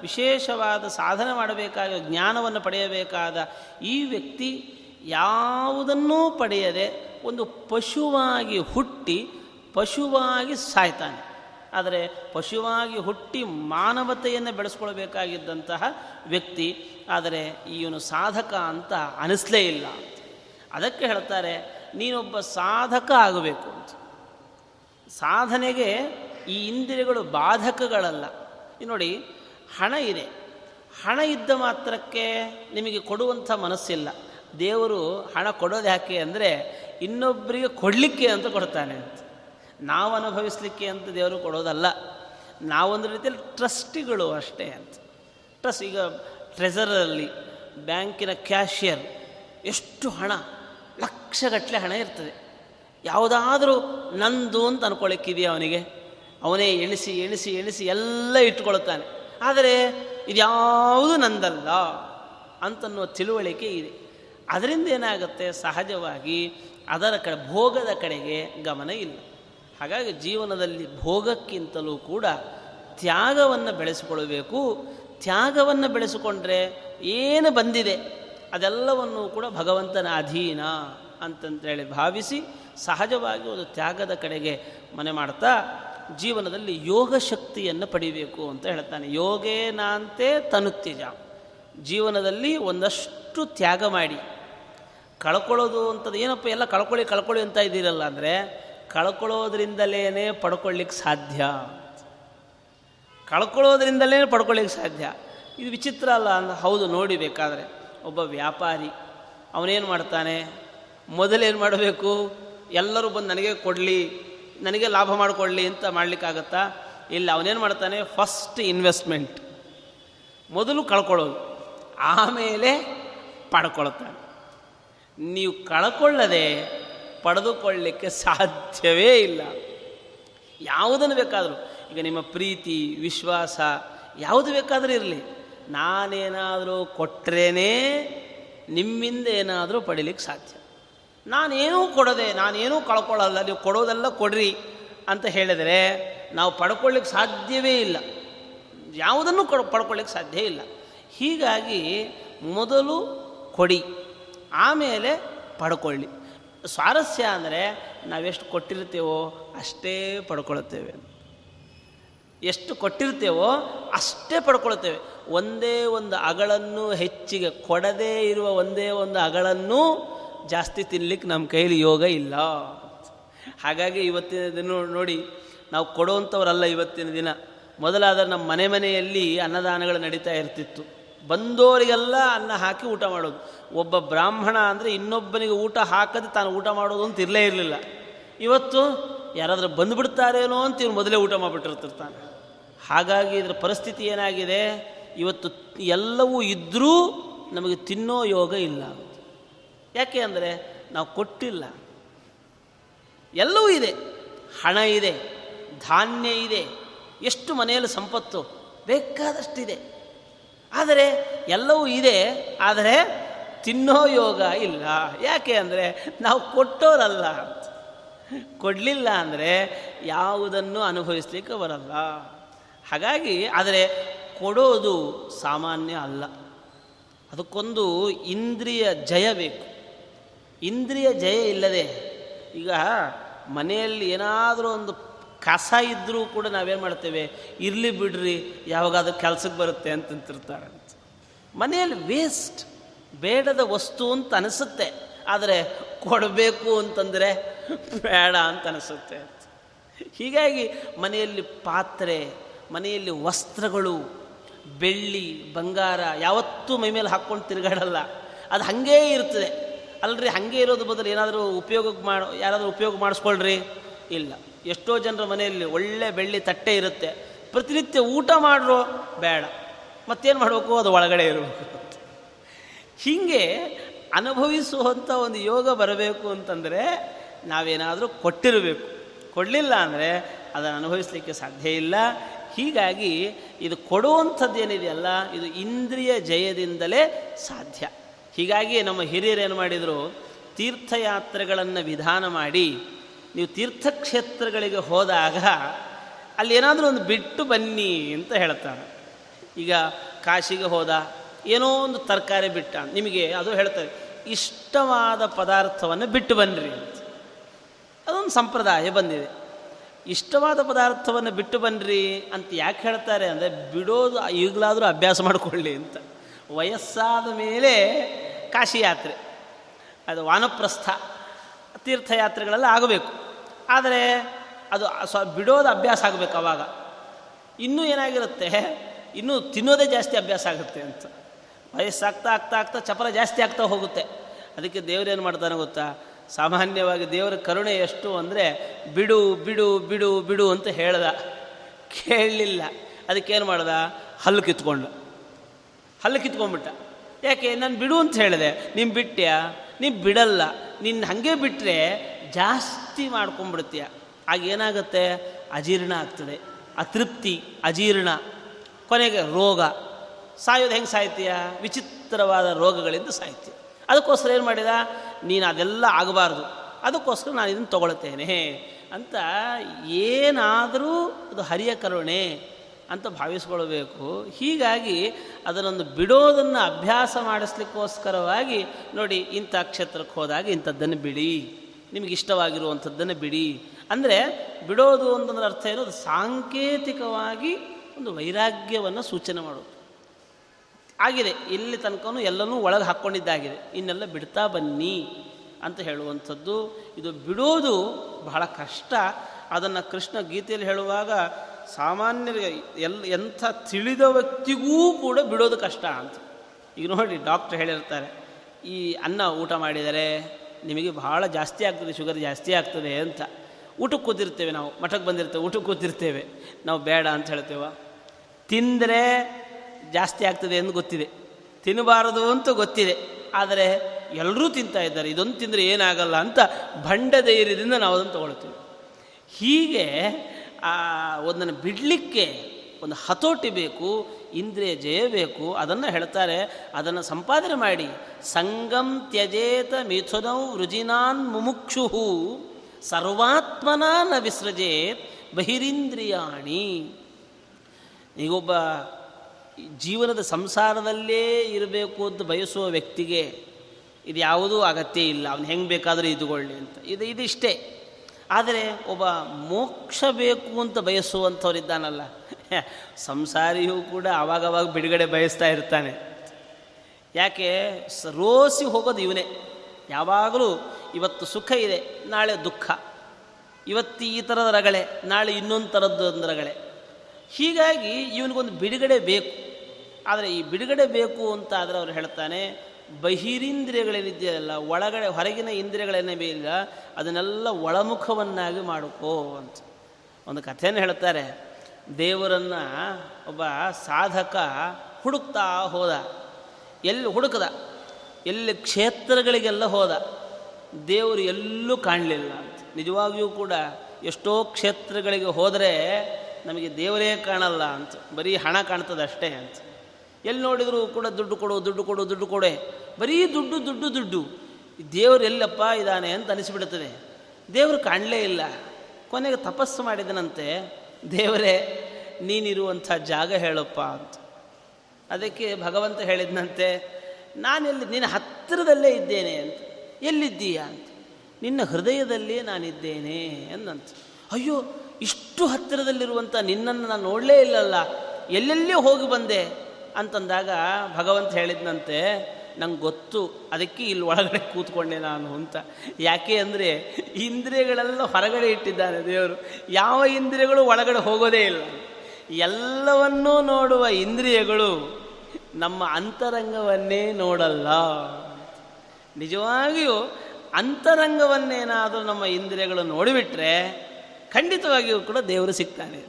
ವಿಶೇಷವಾದ ಸಾಧನೆ ಮಾಡಬೇಕಾದ, ಜ್ಞಾನವನ್ನು ಪಡೆಯಬೇಕಾದ ಈ ವ್ಯಕ್ತಿ ಯಾವುದನ್ನೂ ಪಡೆಯದೆ ಒಂದು ಪಶುವಾಗಿ ಹುಟ್ಟಿ, ಪಶುವಾಗಿ ಸಾಯ್ತಾನೆ. ಆದರೆ ಪಶುವಾಗಿ ಹುಟ್ಟಿ ಮಾನವತೆಯನ್ನು ಬೆಳೆಸ್ಕೊಳ್ಬೇಕಾಗಿದ್ದಂತಹ ವ್ಯಕ್ತಿ, ಆದರೆ ಇವನು ಸಾಧಕ ಅಂತ ಅನಿಸ್ಲೇ ಇಲ್ಲ. ಅದಕ್ಕೆ ಹೇಳ್ತಾರೆ, ನೀನೊಬ್ಬ ಸಾಧಕ ಆಗಬೇಕು ಅಂತ. ಸಾಧನೆಗೆ ಈ ಇಂದ್ರಿಯಗಳು ಬಾಧಕಗಳಲ್ಲ. ನೋಡಿ, ಹಣ ಇದೆ. ಹಣ ಇದ್ದ ಮಾತ್ರಕ್ಕೆ ನಿಮಗೆ ಕೊಡುವಂಥ ಮನಸ್ಸಿಲ್ಲ. ದೇವರು ಹಣ ಕೊಡೋದು ಯಾಕೆ ಅಂದರೆ ಇನ್ನೊಬ್ಬರಿಗೆ ಕೊಡಲಿಕ್ಕೆ ಅಂತ ಕೊಡ್ತಾನೆ ಅಂತ. ನಾವು ಅನುಭವಿಸ್ಲಿಕ್ಕೆ ಅಂತ ದೇವರು ಕೊಡೋದಲ್ಲ. ನಾವೊಂದು ರೀತಿಯಲ್ಲಿ ಟ್ರಸ್ಟಿಗಳು ಅಷ್ಟೇ ಅಂತ. ಟ್ರಸ್ಟ್ ಈಗ ಟ್ರೆಸರಲ್ಲಿ ಬ್ಯಾಂಕಿನ ಕ್ಯಾಶಿಯರ್, ಎಷ್ಟು ಹಣ, ಲಕ್ಷಗಟ್ಟಲೆ ಹಣ ಇರ್ತದೆ. ಯಾವುದಾದ್ರೂ ನಂದು ಅಂತ ಅನ್ಕೊಳ್ಳಿಕ್ಕಿದೆಯಾ ಅವನಿಗೆ? ಅವನೇ ಎಣಿಸಿ ಎಣಿಸಿ ಎಣಿಸಿ ಎಲ್ಲ ಇಟ್ಟುಕೊಳ್ಳುತ್ತಾನೆ. ಆದರೆ ಇದ್ಯಾವುದು ನಂದಲ್ಲ ಅಂತನ್ನುವ ತಿಳುವಳಿಕೆ ಇದೆ. ಅದರಿಂದ ಏನಾಗುತ್ತೆ? ಸಹಜವಾಗಿ ಅದರ ಕಡೆ ಭೋಗದ ಕಡೆಗೆ ಗಮನ ಇಲ್ಲ. ಹಾಗಾಗಿ ಜೀವನದಲ್ಲಿ ಭೋಗಕ್ಕಿಂತಲೂ ಕೂಡ ತ್ಯಾಗವನ್ನು ಬೆಳೆಸಿಕೊಳ್ಳಬೇಕು. ತ್ಯಾಗವನ್ನು ಬೆಳೆಸಿಕೊಂಡ್ರೆ ಏನು ಬಂದಿದೆ? ಅದೆಲ್ಲವನ್ನು ಕೂಡ ಭಗವಂತನ ಅಧೀನ ಅಂತಂತೇಳಿ ಭಾವಿಸಿ ಸಹಜವಾಗಿ ಒಂದು ತ್ಯಾಗದ ಕಡೆಗೆ ಮನೆ ಮಾಡ್ತಾ ಜೀವನದಲ್ಲಿ ಯೋಗ ಶಕ್ತಿಯನ್ನು ಪಡಿಬೇಕು ಅಂತ ಹೇಳ್ತಾನೆ. ಯೋಗೇನಾಂತೆ ತನುತ್ಯಜ. ಜೀವನದಲ್ಲಿ ಒಂದಷ್ಟು ತ್ಯಾಗ ಮಾಡಿ. ಕಳ್ಕೊಳ್ಳೋದು ಅಂತದ್ದು ಏನಪ್ಪ ಎಲ್ಲ ಕಳ್ಕೊಳ್ಳಿ ಕಳ್ಕೊಳ್ಳಿ ಅಂತ ಇದ್ದೀರಲ್ಲ ಅಂದರೆ ಕಳ್ಕೊಳ್ಳೋದ್ರಿಂದಲೇ ಪಡ್ಕೊಳ್ಳಿಕ್ಕೆ ಸಾಧ್ಯ. ಕಳ್ಕೊಳ್ಳೋದ್ರಿಂದಲೇ ಪಡ್ಕೊಳ್ಳಿಕ್ಕೆ ಸಾಧ್ಯ. ಇದು ವಿಚಿತ್ರ ಅಲ್ಲ ಅಂದ ಹೌದು ನೋಡಿ ಬೇಕಾದರೆ. ಒಬ್ಬ ವ್ಯಾಪಾರಿ ಅವನೇನು ಮಾಡ್ತಾನೆ? ಮೊದಲೇನು ಮಾಡಬೇಕು? ಎಲ್ಲರೂ ಬಂದು ನನಗೆ ಕೊಡಲಿ ನನಗೆ ಲಾಭ ಮಾಡಿಕೊಳ್ಳಿ ಅಂತ ಮಾಡಲಿಕ್ಕಾಗತ್ತಾ? ಇಲ್ಲ, ಅವನೇನು ಮಾಡ್ತಾನೆ? ಫಸ್ಟ್ ಇನ್ವೆಸ್ಟ್ಮೆಂಟ್ ಮೊದಲು ಕಳ್ಕೊಳ್ಳೋದು. ಆಮೇಲೆ ಪಡ್ಕೊಳ್ತಾನೆ. ನೀವು ಕಳ್ಕೊಳ್ಳದೆ ಪಡೆದುಕೊಳ್ಳಲಿಕ್ಕೆ ಸಾಧ್ಯವೇ ಇಲ್ಲ. ಯಾವುದನ್ನು ಬೇಕಾದರೂ. ಈಗ ನಿಮ್ಮ ಪ್ರೀತಿ, ವಿಶ್ವಾಸ ಯಾವುದು ಬೇಕಾದರೂ ಇರಲಿ. ನಾನೇನಾದರೂ ಕೊಟ್ಟರೇನೇ ನಿಮ್ಮಿಂದ ಏನಾದರೂ ಪಡೀಲಿಕ್ಕೆ ಸಾಧ್ಯ. ನಾನೇನೂ ಕೊಡದೆ, ನಾನೇನೂ ಕಳ್ಕೊಳ್ಳಲ್ಲ, ನೀವು ಕೊಡೋದೆಲ್ಲ ಕೊಡ್ರಿ ಅಂತ ಹೇಳಿದರೆ ನಾವು ಪಡ್ಕೊಳ್ಳಿಕ್ಕೆ ಸಾಧ್ಯವೇ ಇಲ್ಲ. ಯಾವುದನ್ನು ಕೊಡ, ಪಡ್ಕೊಳ್ಳಿಕ್ಕೆ ಸಾಧ್ಯ ಇಲ್ಲ. ಹೀಗಾಗಿ ಮೊದಲು ಕೊಡಿ, ಆಮೇಲೆ ಪಡ್ಕೊಳ್ಳಿ. ಸ್ವಾರಸ್ಯ ಅಂದರೆ ನಾವೆಷ್ಟು ಕೊಟ್ಟಿರ್ತೇವೋ ಅಷ್ಟೇ ಪಡ್ಕೊಳ್ತೇವೆ ಎಷ್ಟು ಕೊಟ್ಟಿರ್ತೇವೋ ಅಷ್ಟೇ ಪಡ್ಕೊಳ್ತೇವೆ ಒಂದೇ ಒಂದು ಅಗಳನ್ನು ಹೆಚ್ಚಿಗೆ, ಕೊಡದೇ ಇರುವ ಒಂದೇ ಒಂದು ಅಗಳನ್ನು ಜಾಸ್ತಿ ತಿನ್ಲಿಕ್ಕೆ ನಮ್ಮ ಕೈಲಿ ಯೋಗ ಇಲ್ಲ. ಹಾಗಾಗಿ ಇವತ್ತಿನ ದಿನ ನೋಡಿ, ನಾವು ಕೊಡುವಂಥವರಲ್ಲ ಇವತ್ತಿನ ದಿನ. ಮೊದಲಾದರೆ ನಮ್ಮ ಮನೆ ಮನೆಯಲ್ಲಿ ಅನ್ನದಾನಗಳು ನಡೀತಾ ಇರ್ತಿತ್ತು. ಬಂದೋರಿಗೆಲ್ಲ ಅನ್ನ ಹಾಕಿ ಊಟ ಮಾಡೋದು. ಒಬ್ಬ ಬ್ರಾಹ್ಮಣ ಅಂದರೆ ಇನ್ನೊಬ್ಬನಿಗೆ ಊಟ ಹಾಕದೆ ತಾನು ಊಟ ಮಾಡೋದು ಅಂತ ಇರಲೇ ಇರಲಿಲ್ಲ. ಇವತ್ತು ಯಾರಾದರೂ ಬಂದುಬಿಡ್ತಾರೇನೋ ಅಂತ ಇವ್ರು ಮೊದಲೇ ಊಟ ಮಾಡಿಬಿಟ್ಟಿರ್ತಿರ್ತಾನೆ. ಹಾಗಾಗಿ ಇದರ ಪರಿಸ್ಥಿತಿ ಏನಾಗಿದೆ? ಇವತ್ತು ಎಲ್ಲವೂ ಇದ್ದರೂ ನಮಗೆ ತಿನ್ನೋ ಯೋಗ ಇಲ್ಲ. ಯಾಕೆ ಅಂದರೆ ನಾವು ಕೊಟ್ಟಿಲ್ಲ. ಎಲ್ಲವೂ ಇದೆ. ಹಣ ಇದೆ. ಧಾನ್ಯ ಇದೆ. ಎಷ್ಟು ಮನೆಯಲ್ಲಿ ಸಂಪತ್ತು ಬೇಕಾದಷ್ಟಿದೆ. ಆದರೆ ಎಲ್ಲವೂ ಇದೆ. ಆದರೆ ತಿನ್ನೋ ಯೋಗ ಇಲ್ಲ. ಯಾಕೆ ಅಂದರೆ ನಾವು ಕೊಟ್ಟೋರಲ್ಲ. ಕೊಡಲಿಲ್ಲ ಅಂದರೆ ಯಾವುದನ್ನು ಅನುಭವಿಸ್ಲಿಕ್ಕೆ ಬರಲ್ಲ. ಹಾಗಾಗಿ ಆದರೆ ಕೊಡೋದು ಸಾಮಾನ್ಯ ಅಲ್ಲ. ಅದಕ್ಕೊಂದು ಇಂದ್ರಿಯ ಜಯ ಬೇಕು. ಇಂದ್ರಿಯ ಜಯ ಇಲ್ಲದೆ ಈಗ ಮನೆಯಲ್ಲಿ ಏನಾದರೂ ಒಂದು ಕಸ ಇದ್ದರೂ ಕೂಡ ನಾವೇನು ಮಾಡ್ತೇವೆ? ಇರಲಿ ಬಿಡ್ರಿ, ಯಾವಾಗಾದ್ರೂ ಕೆಲಸಕ್ಕೆ ಬರುತ್ತೆ ಅಂತಂತಿರ್ತಾರೆ. ಮನೆಯಲ್ಲಿ ವೇಸ್ಟ್ ಬೇಡದ ವಸ್ತು ಅಂತ ಅನಿಸುತ್ತೆ. ಆದರೆ ಕೊಡಬೇಕು ಅಂತಂದರೆ ಬೇಡ ಅಂತ ಅನಿಸುತ್ತೆ. ಹೀಗಾಗಿ ಮನೆಯಲ್ಲಿ ಪಾತ್ರೆ, ಮನೆಯಲ್ಲಿ ವಸ್ತ್ರಗಳು, ಬೆಳ್ಳಿ, ಬಂಗಾರ ಯಾವತ್ತೂ ಮೈ ಮೇಲೆ ಹಾಕ್ಕೊಂಡು ತಿರುಗಾಡಲ್ಲ. ಅದು ಹಾಗೇ ಇರ್ತದೆ. ಅಲ್ರಿ, ಹಾಗೆ ಇರೋದು ಬದಲು ಏನಾದರೂ ಉಪಯೋಗಕ್ಕೆ ಮಾಡೋ, ಯಾರಾದರೂ ಉಪಯೋಗ ಮಾಡಿಸ್ಕೊಳ್ರಿ. ಇಲ್ಲ. ಎಷ್ಟೋ ಜನರ ಮನೆಯಲ್ಲಿ ಒಳ್ಳೆ ಬೆಳ್ಳಿ ತಟ್ಟೆ ಇರುತ್ತೆ. ಪ್ರತಿನಿತ್ಯ ಊಟ ಮಾಡ್ರು ಬೇಡ. ಮತ್ತೇನು ಮಾಡಬೇಕು? ಅದು ಒಳಗಡೆ ಇರಬೇಕು. ಹೀಗೆ ಅನುಭವಿಸುವಂಥ ಒಂದು ಯೋಗ ಬರಬೇಕು ಅಂತಂದರೆ ನಾವೇನಾದರೂ ಕೊಟ್ಟಿರಬೇಕು. ಕೊಡಲಿಲ್ಲ ಅಂದರೆ ಅದನ್ನು ಅನುಭವಿಸಲಿಕ್ಕೆ ಸಾಧ್ಯ ಇಲ್ಲ. ಹೀಗಾಗಿ ಇದು ಕೊಡುವಂಥದ್ದೇನಿದೆಯಲ್ಲ, ಇದು ಇಂದ್ರಿಯ ಜಯದಿಂದಲೇ ಸಾಧ್ಯ. ಹೀಗಾಗಿ ನಮ್ಮ ಹಿರಿಯರು ಏನು ಮಾಡಿದರು? ತೀರ್ಥಯಾತ್ರೆಗಳನ್ನು ವಿಧಾನ ಮಾಡಿ, ನೀವು ತೀರ್ಥಕ್ಷೇತ್ರಗಳಿಗೆ ಹೋದಾಗ ಅಲ್ಲಿ ಏನಾದರೂ ಒಂದು ಬಿಟ್ಟು ಬನ್ನಿ ಅಂತ ಹೇಳ್ತಾರೆ. ಈಗ ಕಾಶಿಗೆ ಹೋದ, ಏನೋ ಒಂದು ತರಕಾರಿ ಬಿಟ್ಟ, ನಿಮಗೆ ಅದು ಹೇಳ್ತಾರೆ, ಇಷ್ಟವಾದ ಪದಾರ್ಥವನ್ನು ಬಿಟ್ಟು ಬನ್ನಿರಿ ಅಂತ. ಅದೊಂದು ಸಂಪ್ರದಾಯ ಬಂದಿದೆ. ಇಷ್ಟವಾದ ಪದಾರ್ಥವನ್ನು ಬಿಟ್ಟು ಬನ್ನಿರಿ ಅಂತ ಯಾಕೆ ಹೇಳ್ತಾರೆ ಅಂದರೆ, ಬಿಡೋದು ಈಗಲಾದರೂ ಅಭ್ಯಾಸ ಮಾಡಿಕೊಳ್ಳಿ ಅಂತ. ವಯಸ್ಸಾದ ಮೇಲೆ ಕಾಶಿ ಯಾತ್ರೆ ಅದು ವಾನಪ್ರಸ್ಥ ತೀರ್ಥಯಾತ್ರೆಗಳೆಲ್ಲ ಆಗಬೇಕು. ಆದರೆ ಅದು ಸ್ವ ಬಿಡೋದು ಅಭ್ಯಾಸ ಆಗಬೇಕು ಅವಾಗ. ಇನ್ನೂ ಏನಾಗಿರುತ್ತೆ? ಇನ್ನೂ ತಿನ್ನೋದೇ ಜಾಸ್ತಿ ಅಭ್ಯಾಸ ಆಗುತ್ತೆ ಅಂತ. ವಯಸ್ಸಾಗ್ತಾ ಆಗ್ತಾ ಆಗ್ತಾ ಚಪಲ ಜಾಸ್ತಿ ಆಗ್ತಾ ಹೋಗುತ್ತೆ. ಅದಕ್ಕೆ ದೇವರೇನು ಮಾಡ್ತಾನೆ ಗೊತ್ತಾ? ಸಾಮಾನ್ಯವಾಗಿ ದೇವರ ಕರುಣೆ ಎಷ್ಟು ಅಂದರೆ ಬಿಡು ಬಿಡು ಬಿಡು ಬಿಡು ಅಂತ ಹೇಳ್ದ. ಕೇಳಲಿಲ್ಲ. ಅದಕ್ಕೇನು ಮಾಡ್ದ? ಹಲ್ಲು ಕಿತ್ಕೊಂಡ ಹಲ್ಲು ಕಿತ್ಕೊಂಡ್ಬಿಟ್ಟ. ಯಾಕೆ? ನಾನು ಬಿಡು ಅಂತ ಹೇಳಿದೆ. ನೀನು ಬಿಟ್ಟ್ಯಾ ನೀನು ಬಿಡಲ್ಲ. ನಿನ್ನ ಹಾಗೆ ಬಿಟ್ಟರೆ ಜಾಸ್ತಿ ಮಾಡ್ಕೊಂಬಿಡ್ತೀಯ ಆಗ ಏನಾಗುತ್ತೆ? ಅಜೀರ್ಣ ಆಗ್ತದೆ. ಅತೃಪ್ತಿ, ಅಜೀರ್ಣ, ಕೊನೆಗೆ ರೋಗ. ಸಾಯೋದು ಹೆಂಗೆ ಸಾಯ್ತೀಯ? ವಿಚಿತ್ರವಾದ ರೋಗಗಳಿಂದ ಸಾಯ್ತೀಯ. ಅದಕ್ಕೋಸ್ಕರ ಏನು ಮಾಡಿದ? ನೀನು ಅದೆಲ್ಲ ಆಗಬಾರ್ದು. ಅದಕ್ಕೋಸ್ಕರ ನಾನು ಇದನ್ನು ತಗೊಳ್ತೇನೆ ಅಂತ ಏನಾದರೂ ಅದು ಹರಿಯ ಕರುಣೆ. ಅಂತ ಭಾವಿಸ್ಕೊಳ್ಬೇಕು. ಹೀಗಾಗಿ ಅದನ್ನೊಂದು ಬಿಡೋದನ್ನು ಅಭ್ಯಾಸ ಮಾಡಿಸ್ಲಿಕ್ಕೋಸ್ಕರವಾಗಿ ನೋಡಿ ಇಂಥ ಕ್ಷೇತ್ರಕ್ಕೆ ಹೋದಾಗ ಇಂಥದ್ದನ್ನು ಬಿಡಿ. ನಿಮಗೆ ಇಷ್ಟವಾಗಿರುವಂಥದ್ದನ್ನು ಬಿಡಿ. ಅಂದರೆ ಬಿಡೋದು ಅಂತಂದ್ರೆ ಅರ್ಥ ಏನು? ಅದು ಸಾಂಕೇತಿಕವಾಗಿ ಒಂದು ವೈರಾಗ್ಯವನ್ನು ಸೂಚನೆ ಮಾಡೋದು ಆಗಿದೆ, ಇಲ್ಲಿ ತನಕನೂ ಎಲ್ಲನೂ ಒಳಗೆ ಹಾಕ್ಕೊಂಡಿದ್ದಾಗಿದೆ ಇನ್ನೆಲ್ಲ ಬಿಡ್ತಾ ಬನ್ನಿ ಅಂತ ಹೇಳುವಂಥದ್ದು. ಇದು ಬಿಡೋದು ಬಹಳ ಕಷ್ಟ. ಅದನ್ನು ಕೃಷ್ಣ ಗೀತೆಯಲ್ಲಿ ಹೇಳುವಾಗ ಸಾಮಾನ್ಯರಿಗೆ ಎಲ್ ಎಂಥ ತಿಳಿದ ವ್ಯಕ್ತಿಗೂ ಕೂಡ ಬಿಡೋದು ಕಷ್ಟ ಅಂತ. ಈಗ ನೋಡಿ ಡಾಕ್ಟ್ರ್ ಹೇಳಿರ್ತಾರೆ, ಈ ಅನ್ನ ಊಟ ಮಾಡಿದರೆ ನಿಮಗೆ ಬಹಳ ಜಾಸ್ತಿ ಆಗ್ತದೆ ಶುಗರ್ ಜಾಸ್ತಿ ಆಗ್ತದೆ ಅಂತ. ಊಟಕ್ಕೆ ಕೂತಿರ್ತೇವೆ ನಾವು, ಮಠಕ್ಕೆ ಬಂದಿರ್ತೇವೆ, ಊಟಕ್ಕೆ ಕೂತಿರ್ತೇವೆ. ನಾವು ಬೇಡ ಅಂತ ಹೇಳ್ತೇವೆ. ತಿಂದರೆ ಜಾಸ್ತಿ ಆಗ್ತದೆ ಎಂದು ಗೊತ್ತಿದೆ. ತಿನ್ನಬಾರದು ಅಂತ ಗೊತ್ತಿದೆ. ಆದರೆ ಎಲ್ಲರೂ ತಿಂತಾ ಇದ್ದಾರೆ, ಇದೊಂದು ತಿಂದರೆ ಏನಾಗಲ್ಲ ಅಂತ ಭಂಡ ಧೈರ್ಯದಿಂದ ನಾವು ಅದನ್ನು ತೊಗೊಳ್ತೀವಿ ಹೀಗೆ ಒಂದನ್ನು ಬಿಡಲಿಕ್ಕೆ ಒಂದು ಹತೋಟಿ ಬೇಕು, ಇಂದ್ರಿಯ ಜಯ ಬೇಕು, ಅದನ್ನು ಹೇಳ್ತಾರೆ. ಅದನ್ನು ಸಂಪಾದನೆ ಮಾಡಿ. ಸಂಗಂ ತ್ಯಜೇತ ಮಿಥುನೌ ವೃಜಿನಾನ್ ಮುಮುಕ್ಷು ಸರ್ವಾತ್ಮನ ನ ವಿಸೃಜೇತ್ ಬಹಿರಿಂದ್ರಿಯಾಣಿ. ಈಗೊಬ್ಬ ಜೀವನದ ಸಂಸಾರದಲ್ಲೇ ಇರಬೇಕು ಅಂತ ಬಯಸುವ ವ್ಯಕ್ತಿಗೆ ಇದು ಯಾವುದೂ ಅಗತ್ಯ ಇಲ್ಲ. ಅವನು ಹೆಂಗೆ ಬೇಕಾದರೂ ಇದುಕೊಳ್ಳಿ ಅಂತ. ಇದು ಇದಿಷ್ಟೇ. ಆದರೆ ಒಬ್ಬ ಮೋಕ್ಷ ಬೇಕು ಅಂತ ಬಯಸುವಂಥವರಿದ್ದಾನಲ್ಲ. ಸಂಸಾರಿಯೂ ಕೂಡ ಆವಾಗವಾಗ ಬಿಡುಗಡೆ ಬಯಸ್ತಾ ಇರ್ತಾನೆ. ಯಾಕೆ? ರೋಸಿ ಹೋಗೋದು ಇವನೇ. ಯಾವಾಗಲೂ ಇವತ್ತು ಸುಖ ಇದೆ, ನಾಳೆ ದುಃಖ. ಇವತ್ತು ಈ ಥರದ ರಗಳೆ, ನಾಳೆ ಇನ್ನೊಂದು ಥರದ್ದು ಒಂದು ರಗಳೆ. ಹೀಗಾಗಿ ಇವನಿಗೊಂದು ಬಿಡುಗಡೆ ಬೇಕು. ಆದರೆ ಈ ಬಿಡುಗಡೆ ಬೇಕು ಅಂತ ಆದರೆ ಅವ್ರು ಹೇಳ್ತಾನೆ ಬಹಿರಿಂದ್ರಿಯಗಳೇನಿದೆಯಲ್ಲ ಒಳಗಡೆ, ಹೊರಗಿನ ಇಂದ್ರಿಯಗಳೇನೇ ಬೇಯಿಲ್ಲ ಅದನ್ನೆಲ್ಲ ಒಳಮುಖವನ್ನಾಗಿ ಮಾಡಿಕೋ ಅಂತ. ಒಂದು ಕಥೆಯನ್ನು ಹೇಳ್ತಾರೆ, ದೇವರನ್ನು ಒಬ್ಬ ಸಾಧಕ ಹುಡುಕ್ತಾ ಹೋದ. ಎಲ್ಲಿ ಹುಡುಕದ? ಎಲ್ಲಿ ಕ್ಷೇತ್ರಗಳಿಗೆಲ್ಲ ಹೋದ? ದೇವರು ಎಲ್ಲೂ ಕಾಣಲಿಲ್ಲ ಅಂತ. ನಿಜವಾಗಿಯೂ ಕೂಡ ಎಷ್ಟೋ ಕ್ಷೇತ್ರಗಳಿಗೆ ಹೋದರೆ ನಮಗೆ ದೇವರೇ ಕಾಣಲ್ಲ ಅಂತ. ಬರೀ ಹಣ ಕಾಣ್ತದೆ ಅಷ್ಟೇ ಅಂತ. ಎಲ್ಲಿ ನೋಡಿದರೂ ಕೂಡ ದುಡ್ಡು ಕೊಡು ದುಡ್ಡು ಕೊಡು, ದುಡ್ಡು ಕೊಡೆ. ಬರೀ ದುಡ್ಡು ದುಡ್ಡು ದುಡ್ಡು. ದೇವರು ಎಲ್ಲಪ್ಪ ಇದ್ದಾನೆ ಅಂತ ಅನಿಸಿಬಿಡುತ್ತದೆ. ದೇವರು ಕಾಣಲೇ ಇಲ್ಲ. ಕೊನೆಗೆ ತಪಸ್ಸು ಮಾಡಿದನಂತೆ. ದೇವರೇ, ನೀನಿರುವಂಥ ಜಾಗ ಹೇಳಪ್ಪ ಅಂತ. ಅದಕ್ಕೆ ಭಗವಂತ ಹೇಳಿದನಂತೆ, ನಾನೆಲ್ಲಿ, ನಿನ್ನ ಹತ್ತಿರದಲ್ಲೇ ಇದ್ದೇನೆ ಅಂತ. ಎಲ್ಲಿದ್ದೀಯಾ ಅಂತ. ನಿನ್ನ ಹೃದಯದಲ್ಲೇ ನಾನಿದ್ದೇನೆ ಎಂದಂತ ಅಯ್ಯೋ, ಇಷ್ಟು ಹತ್ತಿರದಲ್ಲಿರುವಂಥ ನಿನ್ನನ್ನು ನಾನು ನೋಡಲೇ ಇಲ್ಲಲ್ಲ. ಎಲ್ಲೆಲ್ಲೇ ಹೋಗಿ ಬಂದೆ? ಅಂತಂದಾಗ ಭಗವಂತ ಹೇಳಿದ್ನಂತೆ, ನಂಗೆ ಗೊತ್ತು, ಅದಕ್ಕೆ ಇಲ್ಲಿ ಒಳಗಡೆ ಕೂತ್ಕೊಂಡೆ ನಾನು ಅಂತ. ಯಾಕೆ ಅಂದರೆ, ಇಂದ್ರಿಯಗಳೆಲ್ಲ ಹೊರಗಡೆ ಇಟ್ಟಿದ್ದಾನೆ ದೇವರು. ಯಾವ ಇಂದ್ರಿಯಗಳು ಒಳಗಡೆ ಹೋಗೋದೇ ಇಲ್ಲ. ಎಲ್ಲವನ್ನೂ ನೋಡುವ ಇಂದ್ರಿಯಗಳು ನಮ್ಮ ಅಂತರಂಗವನ್ನೇ ನೋಡಲ್ಲ. ನಿಜವಾಗಿಯೂ ಅಂತರಂಗವನ್ನೇನಾದರೂ ನಮ್ಮ ಇಂದ್ರಿಯಗಳು ನೋಡಿಬಿಟ್ರೆ ಖಂಡಿತವಾಗಿಯೂ ಕೂಡ ದೇವರು ಸಿಗ್ತಾನೆ.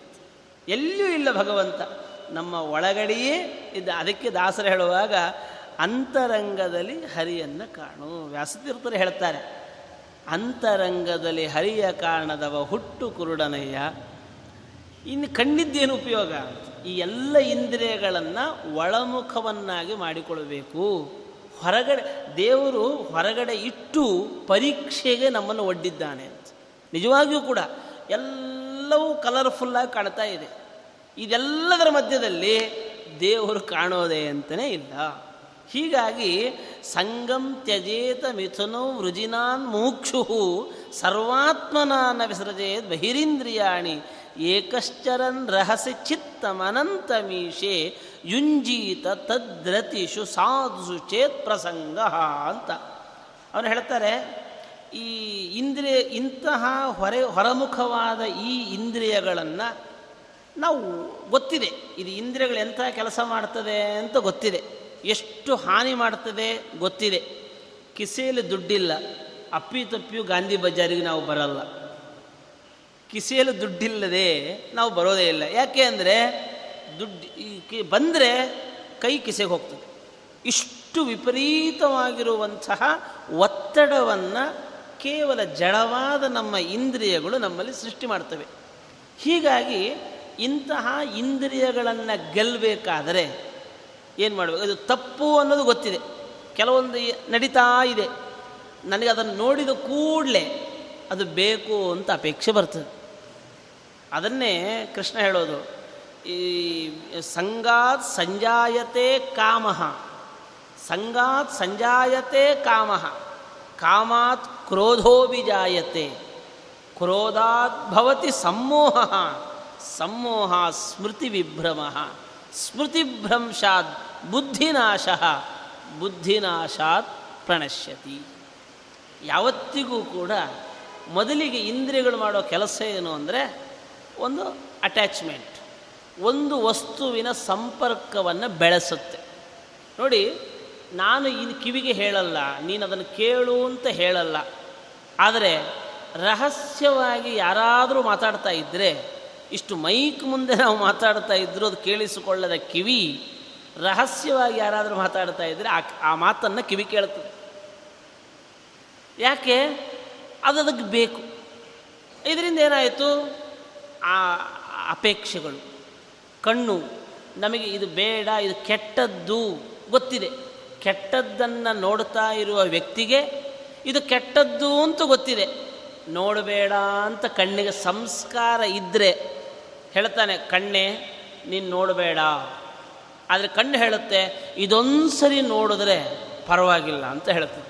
ಎಲ್ಲಿಯೂ ಇಲ್ಲ ಭಗವಂತ. ನಮ್ಮ ಒಳಗಡೆಯೇ ಇದ್ದ, ಅದಕ್ಕೆ ದಾಸರು ಹೇಳುವಾಗ ಅಂತರಂಗದಲ್ಲಿ ಹರಿಯನ್ನು ಕಾಣು. ವ್ಯಾಸತೀರ್ಥರು ಹೇಳ್ತಾರೆ, ಅಂತರಂಗದಲ್ಲಿ ಹರಿಯ ಕಾರಣದವ ಹುಟ್ಟು ಕುರುಡನಯ್ಯ. ಇನ್ನು ಕಣ್ಣಿದ್ದೇನು ಉಪಯೋಗ? ಈ ಎಲ್ಲ ಇಂದ್ರಿಯಗಳನ್ನು ಒಳಮುಖವನ್ನಾಗಿ ಮಾಡಿಕೊಳ್ಬೇಕು. ಹೊರಗಡೆ, ದೇವರು ಹೊರಗಡೆ ಇಟ್ಟು ಪರೀಕ್ಷೆಗೆ ನಮ್ಮನ್ನು ಒಡ್ಡಿದ್ದಾನೆ ನಿಜವಾಗಿಯೂ ಕೂಡ ಎಲ್ಲವೂ ಕಲರ್ಫುಲ್ಲಾಗಿ ಕಾಣ್ತಾ ಇದೆ. ಇದೆಲ್ಲದರ ಮಧ್ಯದಲ್ಲಿ ದೇವರು ಕಾಣೋದೇ ಅಂತಲೇ ಇಲ್ಲ. ಹೀಗಾಗಿ ಸಂಗಂ ತ್ಯಜೇತ ಮಿಥುನೋ ವೃಜಿನಾನ್ ಮುಮುಕ್ಷು ಸರ್ವಾತ್ಮನಾನ ವಿಸೃಜೇತ್ ಬಹಿರೀಂದ್ರಿಯಾಣಿ ಏಕಶ್ಚರನ್ ರಹಸಿ ಚಿತ್ತಮನಂತಮೀಶೆ ಯುಂಜೀತ ತದ್ರತಿಷು ಸಾಧು ಚೇತ್ ಪ್ರಸಂಗ ಅಂತ. ಅವನು ಹೇಳ್ತಾರೆ, ಈ ಇಂದ್ರಿಯ ಇಂತಹ ಹೊರೆ ಹೊರಮುಖವಾದ ಈ ಇಂದ್ರಿಯಗಳನ್ನು ನಾವು ಗೊತ್ತಿದೆ, ಇದು ಇಂದ್ರಿಯಗಳು ಎಂಥ ಕೆಲಸ ಮಾಡ್ತದೆ ಅಂತ ಗೊತ್ತಿದೆ. ಎಷ್ಟು ಹಾನಿ ಮಾಡ್ತದೆ ಗೊತ್ತಿದೆ. ಕಿಸೆಯಲ್ಲಿ ದುಡ್ಡಿಲ್ಲ ಅಪ್ಪಿ ತಪ್ಪಿಯು ಗಾಂಧಿ ಬಜಾರಿಗೆ ನಾವು ಬರಲ್ಲ. ಕಿಸೆಯಲ್ಲಿ ದುಡ್ಡಿಲ್ಲದೆ ನಾವು ಬರೋದೇ ಇಲ್ಲ. ಯಾಕೆ ಅಂದರೆ, ದುಡ್ಡು ಈ ಬಂದರೆ ಕೈ ಕಿಸೆಗೆ ಹೋಗ್ತದೆ. ಇಷ್ಟು ವಿಪರೀತವಾಗಿರುವಂತಹ ಒತ್ತಡವನ್ನು ಕೇವಲ ಜಡವಾದ ನಮ್ಮ ಇಂದ್ರಿಯಗಳು ನಮ್ಮಲ್ಲಿ ಸೃಷ್ಟಿ ಮಾಡ್ತವೆ. ಹೀಗಾಗಿ ಇಂತಹ ಇಂದ್ರಿಯಗಳನ್ನು ಗೆಲ್ಲಬೇಕಾದರೆ ಏನು ಮಾಡಬೇಕು? ಅದು ತಪ್ಪು ಅನ್ನೋದು ಗೊತ್ತಿದೆ. ಕೆಲವೊಂದು ನಡೀತಾ ಇದೆ. ನನಗೆ ಅದನ್ನು ನೋಡಿದ ಕೂಡಲೇ ಅದು ಬೇಕು ಅಂತ ಅಪೇಕ್ಷೆ ಬರ್ತದೆ. ಅದನ್ನೇ ಕೃಷ್ಣ ಹೇಳೋದು. ಈ ಸಂಗಾತ್ ಸಂಜಾಯತೆ ಕಾಮಃ. ಸಂಗಾತ್ ಸಂಜಾಯತೆ ಕಾಮಃ. ಕಾಮಾತ್ ಕ್ರೋಧೋಭಿಜಾಯತೆ. ಕ್ರೋಧಾತ್ ಭವತಿ ಸಮ್ಮೋಹ. ಸಮ್ಮೋಹ ಸ್ಮೃತಿ ವಿಭ್ರಮ ಸ್ಮೃತಿಭ್ರಂಶಾತ್ ಬುದ್ಧಿನಾಶ ಬುದ್ಧಿನಾಶಾತ್ ಪ್ರಣಶ್ಯತಿ ಯಾವತ್ತಿಗೂ ಕೂಡ ಮೊದಲಿಗೆ ಇಂದ್ರಿಯಗಳು ಮಾಡೋ ಕೆಲಸ ಏನು ಅಂದರೆ ಒಂದು ಅಟ್ಯಾಚ್ಮೆಂಟ್ ಒಂದು ವಸ್ತುವಿನ ಸಂಪರ್ಕವನ್ನು ಬೆಳೆಸುತ್ತೆ. ನೋಡಿ, ನಾನು ಇನ್ನು ಕಿವಿಗೆ ಹೇಳಲ್ಲ, ನೀನು ಅದನ್ನು ಕೇಳು ಅಂತ ಹೇಳಲ್ಲ. ಆದರೆ ರಹಸ್ಯವಾಗಿ ಯಾರಾದರೂ ಮಾತಾಡ್ತಾ ಇದ್ದರೆ ಇಷ್ಟು ಮೈಕ್ ಮುಂದೆ ನಾವು ಮಾತಾಡ್ತಾ ಇದ್ದರೂ ಅದು ಕೇಳಿಸಿಕೊಳ್ಳದ ಕಿವಿ ರಹಸ್ಯವಾಗಿ ಯಾರಾದರೂ ಮಾತಾಡ್ತಾ ಇದ್ದರೆ ಆ ಆ ಮಾತನ್ನು ಕಿವಿ ಕೇಳ್ತದೆ. ಯಾಕೆ? ಅದು ಅದಕ್ಕೆ ಬೇಕು. ಇದರಿಂದ ಏನಾಯಿತು? ಆ ಅಪೇಕ್ಷೆಗಳು, ಕಣ್ಣು, ನಮಗೆ ಇದು ಬೇಡ, ಇದು ಕೆಟ್ಟದ್ದು ಗೊತ್ತಿದೆ. ಕೆಟ್ಟದ್ದನ್ನು ನೋಡ್ತಾ ಇರುವ ವ್ಯಕ್ತಿಗೆ ಇದು ಕೆಟ್ಟದ್ದು ಅಂತ ಗೊತ್ತಿದೆ. ನೋಡಬೇಡ ಅಂತ ಕಣ್ಣಿಗೆ ಸಂಸ್ಕಾರ ಇದ್ದರೆ ಹೇಳ್ತಾನೆ, ಕಣ್ಣೆ, ನೀನು ನೋಡಬೇಡ. ಆದರೆ ಕಣ್ಣು ಹೇಳುತ್ತೆ ಇದೊಂದು ಸರಿ ನೋಡಿದ್ರೆ ಪರವಾಗಿಲ್ಲ ಅಂತ ಹೇಳ್ತದೆ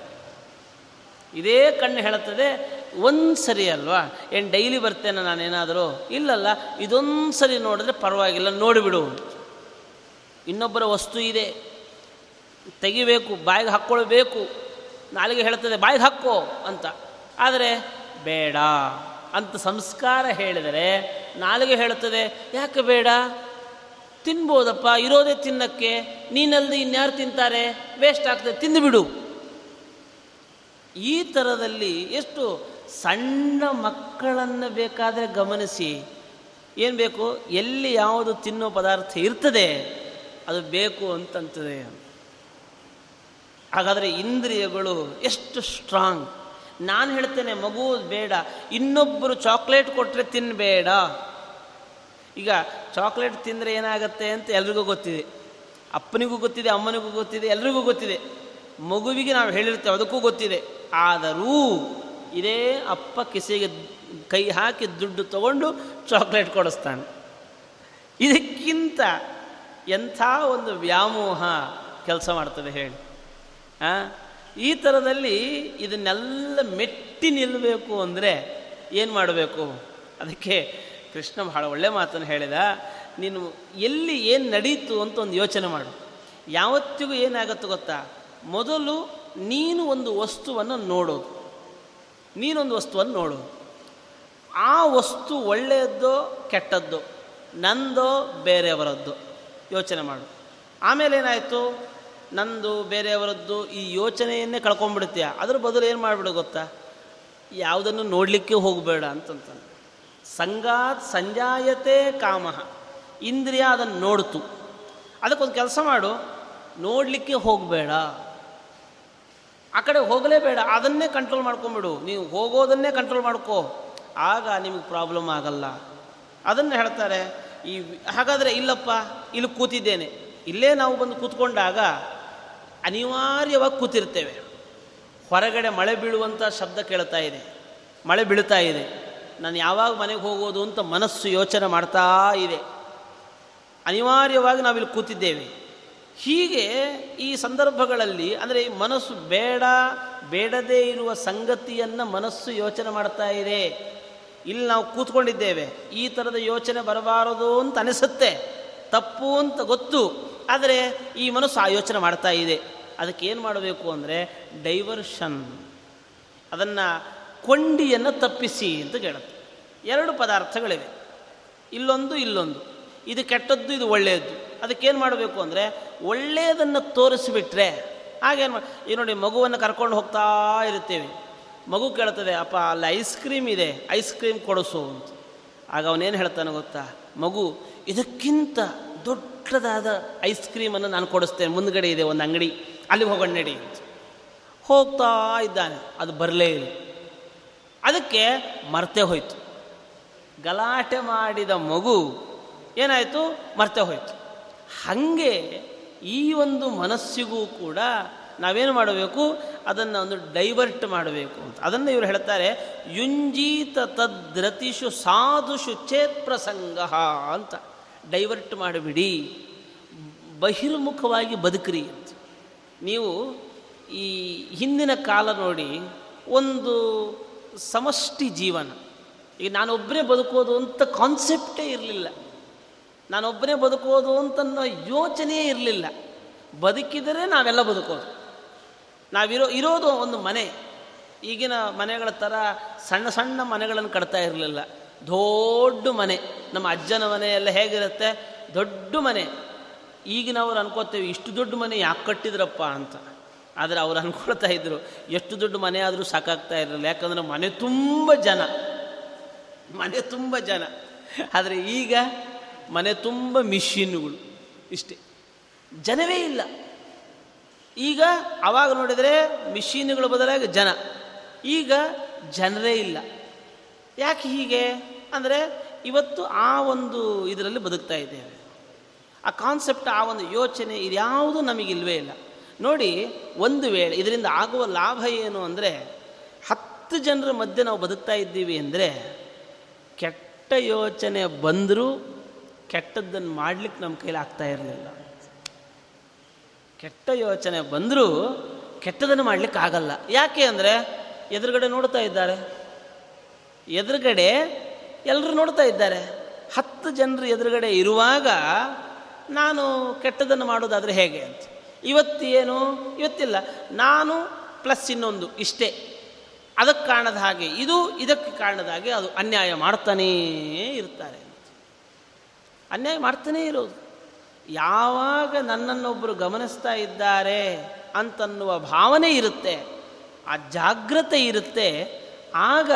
ಇದೇ ಕಣ್ಣು ಹೇಳುತ್ತದೆ ಒಂದು ಸರಿ ಅಲ್ವಾ? ಏನು ಡೈಲಿ ಬರ್ತೇನೆ ನಾನೇನಾದರೂ? ಇಲ್ಲಲ್ಲ ಇದೊಂದು ಸರಿ ನೋಡಿದ್ರೆ ಪರವಾಗಿಲ್ಲ, ನೋಡಿಬಿಡು. ಇನ್ನೊಬ್ಬರ ವಸ್ತು ಇದೆ. ತೆಗಿಬೇಕು, ಬಾಯಿಗೆ ಹಾಕ್ಕೊಳ್ಬೇಕು. ನಾಲಿಗೆ ಹೇಳ್ತದೆ ಬಾಯಿಗೆ ಹಾಕ್ಕೋ ಅಂತ. ಆದರೆ, ಬೇಡ. ಅಂತ ಸಂಸ್ಕಾರ ಹೇಳಿದರೆ ನಾಲಿಗೆ ಹೇಳುತ್ತದೆ, ಯಾಕೆ ಬೇಡ? ತಿನ್ಬೋದಪ್ಪ, ಇರೋದೇ ತಿನ್ನಕ್ಕೆ. ನೀನಲ್ಲದೆ ಇನ್ಯಾರು ತಿಂತಾರೆ? ವೇಸ್ಟ್ ಆಗ್ತದೆ ತಿಂದುಬಿಡು ಈ ಥರದಲ್ಲಿ ಎಷ್ಟು ಸಣ್ಣ ಮಕ್ಕಳನ್ನು ಬೇಕಾದರೆ ಗಮನಿಸಿ. ಏನು ಬೇಕು? ಎಲ್ಲಿ ಯಾವುದು ತಿನ್ನೋ ಪದಾರ್ಥ ಇರ್ತದೆ, ಅದು ಬೇಕು ಅಂತಂತದೆ. ಹಾಗಾದರೆ ಇಂದ್ರಿಯಗಳು ಎಷ್ಟು ಸ್ಟ್ರಾಂಗ್ ನಾನು ಹೇಳ್ತೇನೆ, ಮಗು ಬೇಡ. ಇನ್ನೊಬ್ಬರು ಚಾಕ್ಲೇಟ್ ಕೊಟ್ಟರೆ ತಿನ್ನಬೇಡ ಈಗ ಚಾಕ್ಲೇಟ್ ತಿಂದರೆ ಏನಾಗುತ್ತೆ ಅಂತ ಎಲ್ರಿಗೂ ಗೊತ್ತಿದೆ. ಅಪ್ಪನಿಗೂ ಗೊತ್ತಿದೆ, ಅಮ್ಮನಿಗೂ ಗೊತ್ತಿದೆ, ಎಲ್ರಿಗೂ ಗೊತ್ತಿದೆ. ಮಗುವಿಗೆ ನಾವು ಹೇಳಿರ್ತೇವೆ, ಅದಕ್ಕೂ ಗೊತ್ತಿದೆ. ಆದರೂ ಇದೇ ಅಪ್ಪ ಕಿಸೆಗೆ ಕೈ ಹಾಕಿ ದುಡ್ಡು ತಗೊಂಡು ಚಾಕ್ಲೇಟ್ ಕೊಡಿಸ್ತಾನೆ. ಇದಕ್ಕಿಂತ ಎಂಥ ಒಂದು ವ್ಯಾಮೋಹ ಕೆಲಸ ಮಾಡ್ತದೆ ಹೇಳಿ. ಈ ಥರದಲ್ಲಿ ಇದನ್ನೆಲ್ಲ ಮೆಟ್ಟಿ ನಿಲ್ಲಬೇಕು ಅಂದರೆ ಏನು ಮಾಡಬೇಕು? ಅದಕ್ಕೆ ಕೃಷ್ಣ ಬಹಳ ಒಳ್ಳೆ ಮಾತನ್ನು ಹೇಳಿದ, ನೀನು ಎಲ್ಲಿ ಏನು ನಡೀತು ಅಂತ ಒಂದು ಯೋಚನೆ ಮಾಡು. ಯಾವತ್ತಿಗೂ ಏನಾಗತ್ತೆ ಗೊತ್ತಾ? ಮೊದಲು ನೀನು ಒಂದು ವಸ್ತುವನ್ನು ನೋಡೋದು. ನೀನೊಂದು ವಸ್ತುವನ್ನು ನೋಡೋದು. ಆ ವಸ್ತು ಒಳ್ಳೆಯದ್ದೋ ಕೆಟ್ಟದ್ದೋ, ನಂದೋ ಬೇರೆಯವರದ್ದು. ಯೋಚನೆ ಮಾಡು. ಆಮೇಲೆ ಏನಾಯಿತು? ನಂದು, ಬೇರೆಯವರದ್ದು ಈ ಯೋಚನೆಯನ್ನೇ ಕಳ್ಕೊಂಡ್ಬಿಡ್ತೀಯ? ಅದ್ರ ಬದಲು ಏನು ಮಾಡಿಬಿಡು ಗೊತ್ತಾ? ಯಾವುದನ್ನು ನೋಡಲಿಕ್ಕೆ ಹೋಗಬೇಡ ಅಂತಂತ ಸಂಗಾತ್ ಸಂಜಾಯತೆ ಕಾಮ. ಇಂದ್ರಿಯ ಅದನ್ನು ನೋಡ್ತು. ಅದಕ್ಕೊಂದು ಕೆಲಸ ಮಾಡು. ನೋಡಲಿಕ್ಕೆ ಹೋಗಬೇಡ. ಆ ಕಡೆ ಹೋಗಲೇಬೇಡ. ಅದನ್ನೇ ಕಂಟ್ರೋಲ್ ಮಾಡ್ಕೊಂಬಿಡು ನೀವು ಹೋಗೋದನ್ನೇ ಕಂಟ್ರೋಲ್ ಮಾಡ್ಕೋ. ಆಗ ನಿಮಗೆ ಪ್ರಾಬ್ಲಮ್ ಆಗಲ್ಲ. ಅದನ್ನು ಹೇಳ್ತಾರೆ, ಈ ಹಾಗಾದರೆ ಇಲ್ಲಪ್ಪ, ಇಲ್ಲಿ ಕೂತಿದ್ದೇನೆ. ಇಲ್ಲೇ ನಾವು ಬಂದು ಕೂತ್ಕೊಂಡಾಗ ಅನಿವಾರ್ಯವಾಗಿ ಕೂತಿರ್ತೇವೆ. ಹೊರಗಡೆ ಮಳೆ ಬೀಳುವಂಥ ಶಬ್ದ ಕೇಳ್ತಾ ಇದೆ. ಮಳೆ ಬೀಳ್ತಾ ಇದೆ. ನಾನು ಯಾವಾಗ ಮನೆಗೆ ಹೋಗೋದು ಅಂತ ಮನಸ್ಸು ಯೋಚನೆ ಮಾಡ್ತಾ ಇದೆ. ಅನಿವಾರ್ಯವಾಗಿ ನಾವಿಲ್ಲಿ ಕೂತಿದ್ದೇವೆ. ಹೀಗೆ ಈ ಸಂದರ್ಭಗಳಲ್ಲಿ, ಅಂದರೆ ಮನಸ್ಸು ಬೇಡ, ಬೇಡದೇ ಇರುವ ಸಂಗತಿಯನ್ನು ಮನಸ್ಸು ಯೋಚನೆ ಮಾಡ್ತಾ ಇದೆ. ಇಲ್ಲಿ ನಾವು ಕೂತ್ಕೊಂಡಿದ್ದೇವೆ. ಈ ಥರದ ಯೋಚನೆ ಬರಬಾರದು ಅಂತ ಅನಿಸುತ್ತೆ. ತಪ್ಪು ಅಂತ ಗೊತ್ತು. ಆದರೆ ಈ ಮನಸ್ಸು ಆ ಯೋಚನೆ ಮಾಡ್ತಾ ಇದೆ. ಅದಕ್ಕೆ ಏನು ಮಾಡಬೇಕು ಅಂದರೆ ಡೈವರ್ಷನ್. ಅದನ್ನು ಕೊಂಡಿಯನ್ನು ತಪ್ಪಿಸಿ ಅಂತ ಕೇಳುತ್ತೆ. ಎರಡು ಪದಾರ್ಥಗಳಿವೆ. ಇಲ್ಲೊಂದು ಇಲ್ಲೊಂದು. ಇದು ಕೆಟ್ಟದ್ದು, ಇದು ಒಳ್ಳೆಯದ್ದು. ಅದಕ್ಕೇನು ಮಾಡಬೇಕು ಅಂದರೆ ಒಳ್ಳೆಯದನ್ನು ತೋರಿಸಿಬಿಟ್ರೆ ಹಾಗೇನು ಮಾಡಿ ಈ ನೋಡಿ ಮಗುವನ್ನು ಕರ್ಕೊಂಡು ಹೋಗ್ತಾ ಇರುತ್ತೇವೆ. ಮಗು ಕೇಳ್ತದೆ, ಅಪ್ಪ, ಅಲ್ಲಿ ಐಸ್ ಕ್ರೀಮ್ ಇದೆ, ಐಸ್ ಕ್ರೀಮ್ ಕೊಡಿಸು ಅಂತ. ಆಗ ಅವನೇನು ಹೇಳ್ತಾನೆ ಗೊತ್ತಾ? ಮಗು ಇದಕ್ಕಿಂತ ದೊಡ್ಡದಾದ ಐಸ್ ಕ್ರೀಮನ್ನು ನಾನು ಕೊಡಿಸ್ತೇನೆ. ಮುಂದ್ಗಡೆ ಇದೆ ಒಂದು ಅಂಗಡಿ. ಅಲ್ಲಿಗೆ ಹೋಗೋಣ ನಡಿ ಹೋಗ್ತಾ ಇದ್ದಾನೆ. ಅದು ಬರಲೇ ಇಲ್ಲ. ಅದಕ್ಕೆ ಮರ್ತೆ ಹೋಯ್ತು. ಗಲಾಟೆ ಮಾಡಿದ ಮಗು ಏನಾಯಿತು? ಮರ್ತೆ ಹೋಯ್ತು. ಹಾಗೆ ಈ ಒಂದು ಮನಸ್ಸಿಗೂ ಕೂಡ ನಾವೇನು ಮಾಡಬೇಕು? ಅದನ್ನು ಒಂದು ಡೈವರ್ಟ್ ಮಾಡಬೇಕು ಅಂತ. ಅದನ್ನು ಇವರು ಹೇಳ್ತಾರೆ, ಯುಂಜೀತ ತದ್ರತಿಷು ಸಾಧುಷು ಚೇತ್ ಪ್ರಸಂಗ ಅಂತ. ಡೈವರ್ಟ್ ಮಾಡಿಬಿಡಿ, ಬಹಿರ್ಮುಖವಾಗಿ ಬದುಕ್ರಿ ಅಂತ. ನೀವು ಈ ಹಿಂದಿನ ಕಾಲ ನೋಡಿ, ಒಂದು ಸಮಷ್ಟಿ ಜೀವನ. ಈಗ ನಾನೊಬ್ಬನೇ ಬದುಕೋದು ಅಂತ ಕಾನ್ಸೆಪ್ಟೇ ಇರಲಿಲ್ಲ. ನಾನೊಬ್ಬನೇ ಬದುಕೋದು ಅಂತ ಯೋಚನೆಯೇ ಇರಲಿಲ್ಲ. ಬದುಕಿದರೆ ನಾವೆಲ್ಲ ಬದುಕೋದು. ನಾವಿರೋ, ಇರೋದು ಒಂದು ಮನೆ. ಈಗಿನ ಮನೆಗಳ ಥರ ಸಣ್ಣ ಸಣ್ಣ ಮನೆಗಳನ್ನು ಕಟ್ತಾ ಇರಲಿಲ್ಲ. ದೊಡ್ಡ ಮನೆ. ನಮ್ಮ ಅಜ್ಜನ ಮನೆಯೆಲ್ಲ ಹೇಗಿರುತ್ತೆ? ದೊಡ್ಡ ಮನೆ. ಈಗಿನವ್ರು ಅನ್ಕೋತೇವೆ, ಇಷ್ಟು ದೊಡ್ಡ ಮನೆ ಯಾಕೆ ಕಟ್ಟಿದ್ರಪ್ಪ ಅಂತ. ಆದರೆ ಅವ್ರು ಅನ್ಕೊಳ್ತಾ ಇದ್ರು, ಎಷ್ಟು ದೊಡ್ಡ ಮನೆ ಆದರೂ ಸಾಕಾಗ್ತಾ ಇರಲಿಲ್ಲ. ಯಾಕಂದ್ರೆ ಮನೆ ತುಂಬ ಜನ. ಮನೆ ತುಂಬ ಜನ. ಆದರೆ ಈಗ ಮನೆ ತುಂಬ ಮಿಷಿನ್ಗಳು. ಇಷ್ಟೇ. ಜನವೇ ಇಲ್ಲ. ಈಗ ಅವಾಗ ನೋಡಿದರೆ ಮಿಷಿನ್ಗಳ ಬದಲಾಗಿ ಜನ. ಈಗ ಜನರೇ ಇಲ್ಲ. ಯಾಕೆ ಹೀಗೆ? ಅಂದರೆ ಇವತ್ತು ಆ ಒಂದು ಇದರಲ್ಲಿ ಬದುಕ್ತಾ ಇದ್ದೇವೆ. ಆ ಕಾನ್ಸೆಪ್ಟ್ ಆ ಒಂದು ಯೋಚನೆ ಇದ್ಯಾವುದೂ ನಮಗಿಲ್ವೇ ಇಲ್ಲ. ನೋಡಿ, ಒಂದು ವೇಳೆ ಇದರಿಂದ ಆಗುವ ಲಾಭ ಏನು ಅಂದರೆ, ಹತ್ತು ಜನರ ಮಧ್ಯೆ ನಾವು ಬದುಕ್ತಾ ಇದ್ದೀವಿ ಅಂದರೆ, ಕೆಟ್ಟ ಯೋಚನೆ ಬಂದರೂ ಕೆಟ್ಟದ್ದನ್ನು ಮಾಡಲಿಕ್ಕೆ ನಮ್ಮ ಕೈಲಿ ಆಗ್ತಾ ಇರಲಿಲ್ಲ. ಕೆಟ್ಟ ಯೋಚನೆ ಬಂದರೂ ಕೆಟ್ಟದನ್ನು ಮಾಡಲಿಕ್ಕೆ ಆಗಲ್ಲ. ಯಾಕೆ ಅಂದರೆ, ಎದುರುಗಡೆ ನೋಡ್ತಾ ಇದ್ದಾರೆ. ಎದುರುಗಡೆ ಎಲ್ಲರೂ ನೋಡ್ತಾ ಇದ್ದಾರೆ. ಹತ್ತು ಜನರು ಎದುರುಗಡೆ ಇರುವಾಗ ನಾನು ಕೆಟ್ಟದನ್ನು ಮಾಡೋದಾದರೆ ಹೇಗೆ ಅಂತ. ಇವತ್ತು ಏನು ಇವತ್ತಿಲ್ಲ. ನಾನು ಪ್ಲಸ್ ಇನ್ನೊಂದು ಇಷ್ಟೇ. ಅದಕ್ಕೆ ಕಾರಣದ ಹಾಗೆ, ಇದು ಇದಕ್ಕೆ ಕಾರಣದ ಹಾಗೆ ಅದು ಅನ್ಯಾಯ ಮಾಡ್ತಾನೇ ಇರ್ತಾರೆ ಅನ್ಯಾಯ ಮಾಡ್ತಾನೇ ಇರೋದು. ಯಾವಾಗ ನನ್ನನ್ನೊಬ್ಬರು ಗಮನಿಸ್ತಾ ಇದ್ದಾರೆ ಅಂತನ್ನುವ ಭಾವನೆ ಇರುತ್ತೆ, ಆ ಜಾಗ್ರತೆ ಇರುತ್ತೆ ಆಗ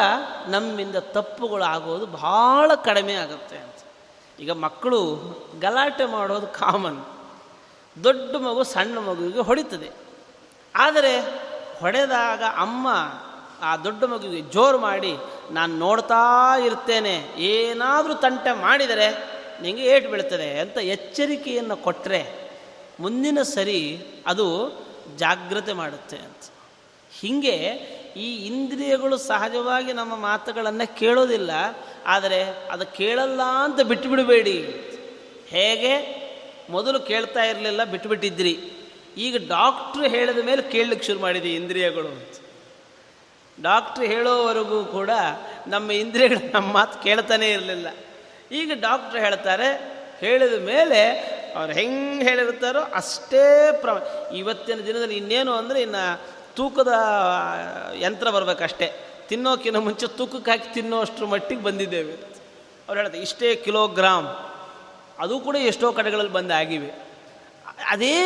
ನಮ್ಮಿಂದ ತಪ್ಪುಗಳು ಆಗೋದು ಭಾಳ ಕಡಿಮೆ ಆಗುತ್ತೆ ಅಂತ. ಈಗ ಮಕ್ಕಳು ಗಲಾಟೆ ಮಾಡೋದು ಕಾಮನ್ ದೊಡ್ಡ ಮಗು ಸಣ್ಣ ಮಗುವಿಗೆ ಹೊಡಿತದೆ. ಆದರೆ ಹೊಡೆದಾಗ ಅಮ್ಮ ಆ ದೊಡ್ಡ ಮಗುವಿಗೆ ಜೋರು ಮಾಡಿ, ನಾನು ನೋಡ್ತಾ ಇರ್ತೇನೆ, ಏನಾದರೂ ತಂಟೆ ಮಾಡಿದರೆ ನಿಮಗೆ ಏಟು ಬೀಳ್ತದೆ ಅಂತ ಎಚ್ಚರಿಕೆಯನ್ನು ಕೊಟ್ಟರೆ ಮುಂದಿನ ಸರಿ ಅದು ಜಾಗ್ರತೆ ಮಾಡುತ್ತೆ ಅಂತ. ಹೀಗೆ ಈ ಇಂದ್ರಿಯಗಳು ಸಹಜವಾಗಿ ನಮ್ಮ ಮಾತುಗಳನ್ನು ಕೇಳೋದಿಲ್ಲ, ಆದರೆ ಅದು ಕೇಳಲ್ಲ ಅಂತ ಬಿಟ್ಟುಬಿಡಬೇಡಿ ಹೇಗೆ? ಮೊದಲು ಕೇಳ್ತಾ ಇರಲಿಲ್ಲ ಬಿಟ್ಟುಬಿಟ್ಟಿದ್ರಿ ಈಗ ಡಾಕ್ಟ್ರು ಹೇಳಿದ ಮೇಲೆ ಕೇಳಲಿಕ್ಕೆ ಶುರು ಮಾಡಿದೆ ಇಂದ್ರಿಯಗಳು ಡಾಕ್ಟ್ರು ಹೇಳೋವರೆಗೂ ಕೂಡ ನಮ್ಮ ಇಂದ್ರಿಯಗಳು ನಮ್ಮ ಮಾತು ಕೇಳ್ತಾನೇ ಇರಲಿಲ್ಲ. ಈಗ ಡಾಕ್ಟ್ರ್ ಹೇಳ್ತಾರೆ, ಹೇಳಿದ ಮೇಲೆ ಅವ್ರು ಹೆಂಗೆ ಹೇಳಿರ್ತಾರೋ ಅಷ್ಟೇ ಪ್ರ ಇವತ್ತಿನ ದಿನದಲ್ಲಿ ಇನ್ನೇನು ಅಂದರೆ ಇನ್ನು ತೂಕದ ಯಂತ್ರ ಬರಬೇಕಷ್ಟೇ. ತಿನ್ನೋಕ್ಕಿಂತ ಮುಂಚೆ ತೂಕಕ್ಕೆ ಹಾಕಿ ತಿನ್ನೋ ಅಷ್ಟರ ಮಟ್ಟಿಗೆ ಬಂದಿದ್ದೇವೆ. ಅವ್ರು ಹೇಳ್ತಾರೆ, ಇಷ್ಟೇ ಕಿಲೋಗ್ರಾಮ್. ಅದು ಕೂಡ ಎಷ್ಟೋ ಕಡೆಗಳಲ್ಲಿ ಬಂದು ಆಗಿವೆ. ಅದೇ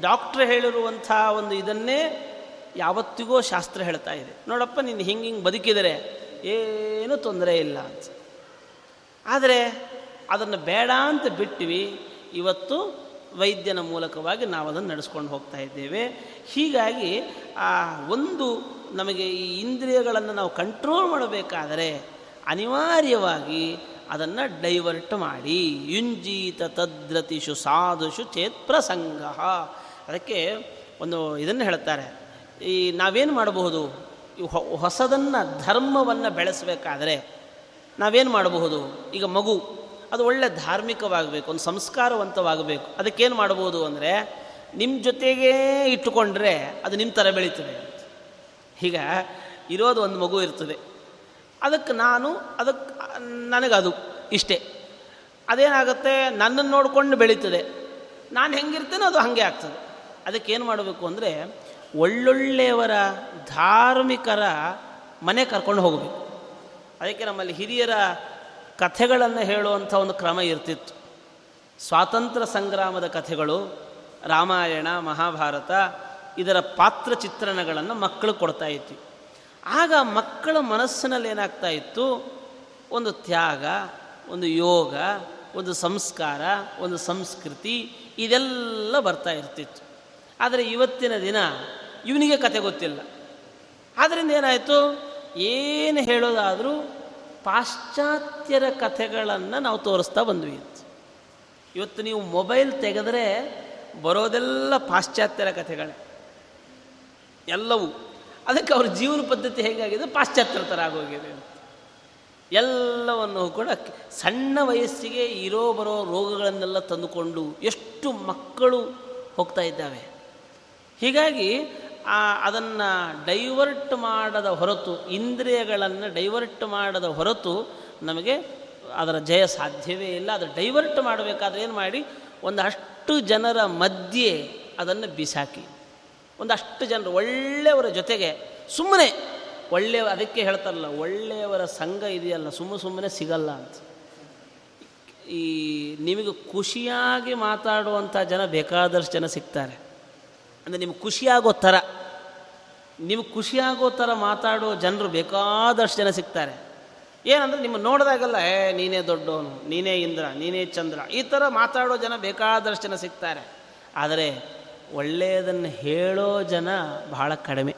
ಡಾಕ್ಟ್ರ್ ಹೇಳಿರುವಂಥ ಒಂದು ಇದನ್ನೇ ಯಾವತ್ತಿಗೂ ಶಾಸ್ತ್ರ ಹೇಳ್ತಾ ಇದೆ. ನೋಡಪ್ಪ, ನೀನು ಹಿಂಗೆ ಹಿಂಗೆ ಬದುಕಿದರೆ ಏನೂ ತೊಂದರೆ ಇಲ್ಲ ಅಂತ. ಆದರೆ ಅದನ್ನು ಬೇಡ ಅಂತ ಬಿಟ್ಟಿವಿ. ಇವತ್ತು ವೈದ್ಯನ ಮೂಲಕವಾಗಿ ನಾವು ಅದನ್ನು ನಡೆಸ್ಕೊಂಡು ಹೋಗ್ತಾ ಇದ್ದೇವೆ. ಹೀಗಾಗಿ ಆ ಒಂದು ನಮಗೆ ಈ ಇಂದ್ರಿಯಗಳನ್ನು ನಾವು ಕಂಟ್ರೋಲ್ ಮಾಡಬೇಕಾದರೆ ಅನಿವಾರ್ಯವಾಗಿ ಅದನ್ನು ಡೈವರ್ಟ್ ಮಾಡಿ. ಯುಂಜೀತ ತದ್ರತಿಷು ಸಾಧುಷು ಚೇತ್ ಪ್ರಸಂಗ. ಅದಕ್ಕೆ ಒಂದು ಇದನ್ನು ಹೇಳ್ತಾರೆ. ಈ ನಾವೇನು ಮಾಡಬಹುದು? ಹೊಸದನ್ನು ಧರ್ಮವನ್ನು ಬೆಳೆಸಬೇಕಾದರೆ ನಾವೇನು ಮಾಡಬಹುದು? ಈಗ ಮಗು. ಅದು ಒಳ್ಳೆ ಧಾರ್ಮಿಕವಾಗಬೇಕು, ಒಂದು ಸಂಸ್ಕಾರವಂತವಾಗಬೇಕು. ಅದಕ್ಕೇನು ಮಾಡ್ಬೋದು ಅಂದರೆ ನಿಮ್ಮ ಜೊತೆಗೇ ಇಟ್ಟುಕೊಂಡ್ರೆ ಅದು ನಿಮ್ಮ ಥರ ಬೆಳೀತದೆ ಈಗ ಇರೋದು ಒಂದು ಮಗು ಇರ್ತದೆ. ಅದಕ್ಕೆ ನಾನು ಅದಕ್ಕೆ ನನಗದು ಇಷ್ಟೇ. ಅದೇನಾಗುತ್ತೆ ನನ್ನನ್ನು ನೋಡಿಕೊಂಡು ಬೆಳೀತದೆ. ನಾನು ಹೆಂಗಿರ್ತೇನೋ ಅದು ಹಾಗೆ ಆಗ್ತದೆ. ಅದಕ್ಕೇನು ಮಾಡಬೇಕು ಅಂದರೆ, ಒಳ್ಳೊಳ್ಳೆಯವರ ಧಾರ್ಮಿಕರ ಮನೆ ಕರ್ಕೊಂಡು ಹೋಗಬೇಕು. ಅದಕ್ಕೆ ನಮ್ಮಲ್ಲಿ ಹಿರಿಯರ ಕಥೆಗಳನ್ನು ಹೇಳುವಂಥ ಒಂದು ಕ್ರಮ ಇರ್ತಿತ್ತು. ಸ್ವಾತಂತ್ರ್ಯ ಸಂಗ್ರಾಮದ ಕಥೆಗಳು, ರಾಮಾಯಣ, ಮಹಾಭಾರತ, ಇದರ ಪಾತ್ರ ಚಿತ್ರಣಗಳನ್ನು ಮಕ್ಕಳು ಕೊಡ್ತಾ ಇತ್ತು ಆಗ ಮಕ್ಕಳ ಮನಸ್ಸಿನಲ್ಲಿ ಏನಾಗ್ತಾ ಇತ್ತು? ಒಂದು ತ್ಯಾಗ, ಒಂದು ಯೋಗ, ಒಂದು ಸಂಸ್ಕಾರ, ಒಂದು ಸಂಸ್ಕೃತಿ, ಇದೆಲ್ಲ ಬರ್ತಾ ಇರ್ತಿತ್ತು. ಆದರೆ ಇವತ್ತಿನ ದಿನ ಇವನಿಗೆ ಕತೆ ಗೊತ್ತಿಲ್ಲ. ಆದ್ದರಿಂದ ಏನಾಯಿತು? ಏನು ಹೇಳೋದಾದರೂ ಪಾಶ್ಚಾತ್ಯರ ಕಥೆಗಳನ್ನು ನಾವು ತೋರಿಸ್ತಾ ಬಂದ್ವಿ. ಇವತ್ತು ನೀವು ಮೊಬೈಲ್ ತೆಗೆದರೆ ಬರೋದೆಲ್ಲ ಪಾಶ್ಚಾತ್ಯರ ಕಥೆಗಳೇ. ಎಲ್ಲವೂ. ಅದಕ್ಕೆ ಅವ್ರ ಜೀವನ ಪದ್ಧತಿ ಹೇಗಾಗಿದೆ? ಪಾಶ್ಚಾತ್ಯರ ಥರ ಆಗೋಗಿದೆ ಎಲ್ಲವನ್ನು ಕೂಡ ಸಣ್ಣ ವಯಸ್ಸಿಗೆ ಇರೋ ಬರೋ ರೋಗಗಳನ್ನೆಲ್ಲ ತಂದುಕೊಂಡು ಎಷ್ಟು ಮಕ್ಕಳು ಹೋಗ್ತಾ ಇದ್ದಾವೆ. ಹೀಗಾಗಿ ಅದನ್ನು ಡೈವರ್ಟ್ ಮಾಡದ ಹೊರತು, ಇಂದ್ರಿಯಗಳನ್ನು ಡೈವರ್ಟ್ ಮಾಡದ ಹೊರತು ನಮಗೆ ಅದರ ಜಯ ಸಾಧ್ಯವೇ ಇಲ್ಲ. ಅದು ಡೈವರ್ಟ್ ಮಾಡಬೇಕಾದ್ರೆ ಏನು ಮಾಡಿ, ಒಂದಷ್ಟು ಜನರ ಮಧ್ಯೆ ಅದನ್ನು ಬಿಸಾಕಿ. ಒಂದಷ್ಟು ಜನರು, ಒಳ್ಳೆಯವರ ಜೊತೆಗೆ ಸುಮ್ಮನೆ ಒಳ್ಳೆಯ ಅದಕ್ಕೆ ಹೇಳ್ತಾರಲ್ಲ, ಒಳ್ಳೆಯವರ ಸಂಘ ಇದೆಯಲ್ಲ ಸುಮ್ಮ ಸುಮ್ಮನೆ ಸಿಗಲ್ಲ ಅಂತ. ಈ, ನಿಮಗೆ ಖುಷಿಯಾಗಿ ಮಾತಾಡುವಂಥ ಜನ ಬೇಕಾದಷ್ಟು ಜನ ಸಿಗ್ತಾರೆ. ಅಂದರೆ ನಿಮ್ಗೆ ಖುಷಿಯಾಗೋ ಥರ, ನಿಮ್ಗೆ ಖುಷಿಯಾಗೋ ಥರ ಮಾತಾಡೋ ಜನರು ಬೇಕಾದಷ್ಟು ಜನ ಸಿಗ್ತಾರೆ. ಏನಂದ್ರೆ ನಿಮ್ಮ ನೋಡಿದಾಗಲ್ಲ, ಏ, ನೀನೇ ದೊಡ್ಡವನು, ನೀನೇ ಇಂದ್ರ, ನೀನೇ ಚಂದ್ರ, ಈ ಥರ ಮಾತಾಡೋ ಜನ ಬೇಕಾದಷ್ಟು ಜನ ಸಿಗ್ತಾರೆ. ಆದರೆ ಒಳ್ಳೆಯದನ್ನು ಹೇಳೋ ಜನ ಬಹಳ ಕಡಿಮೆ.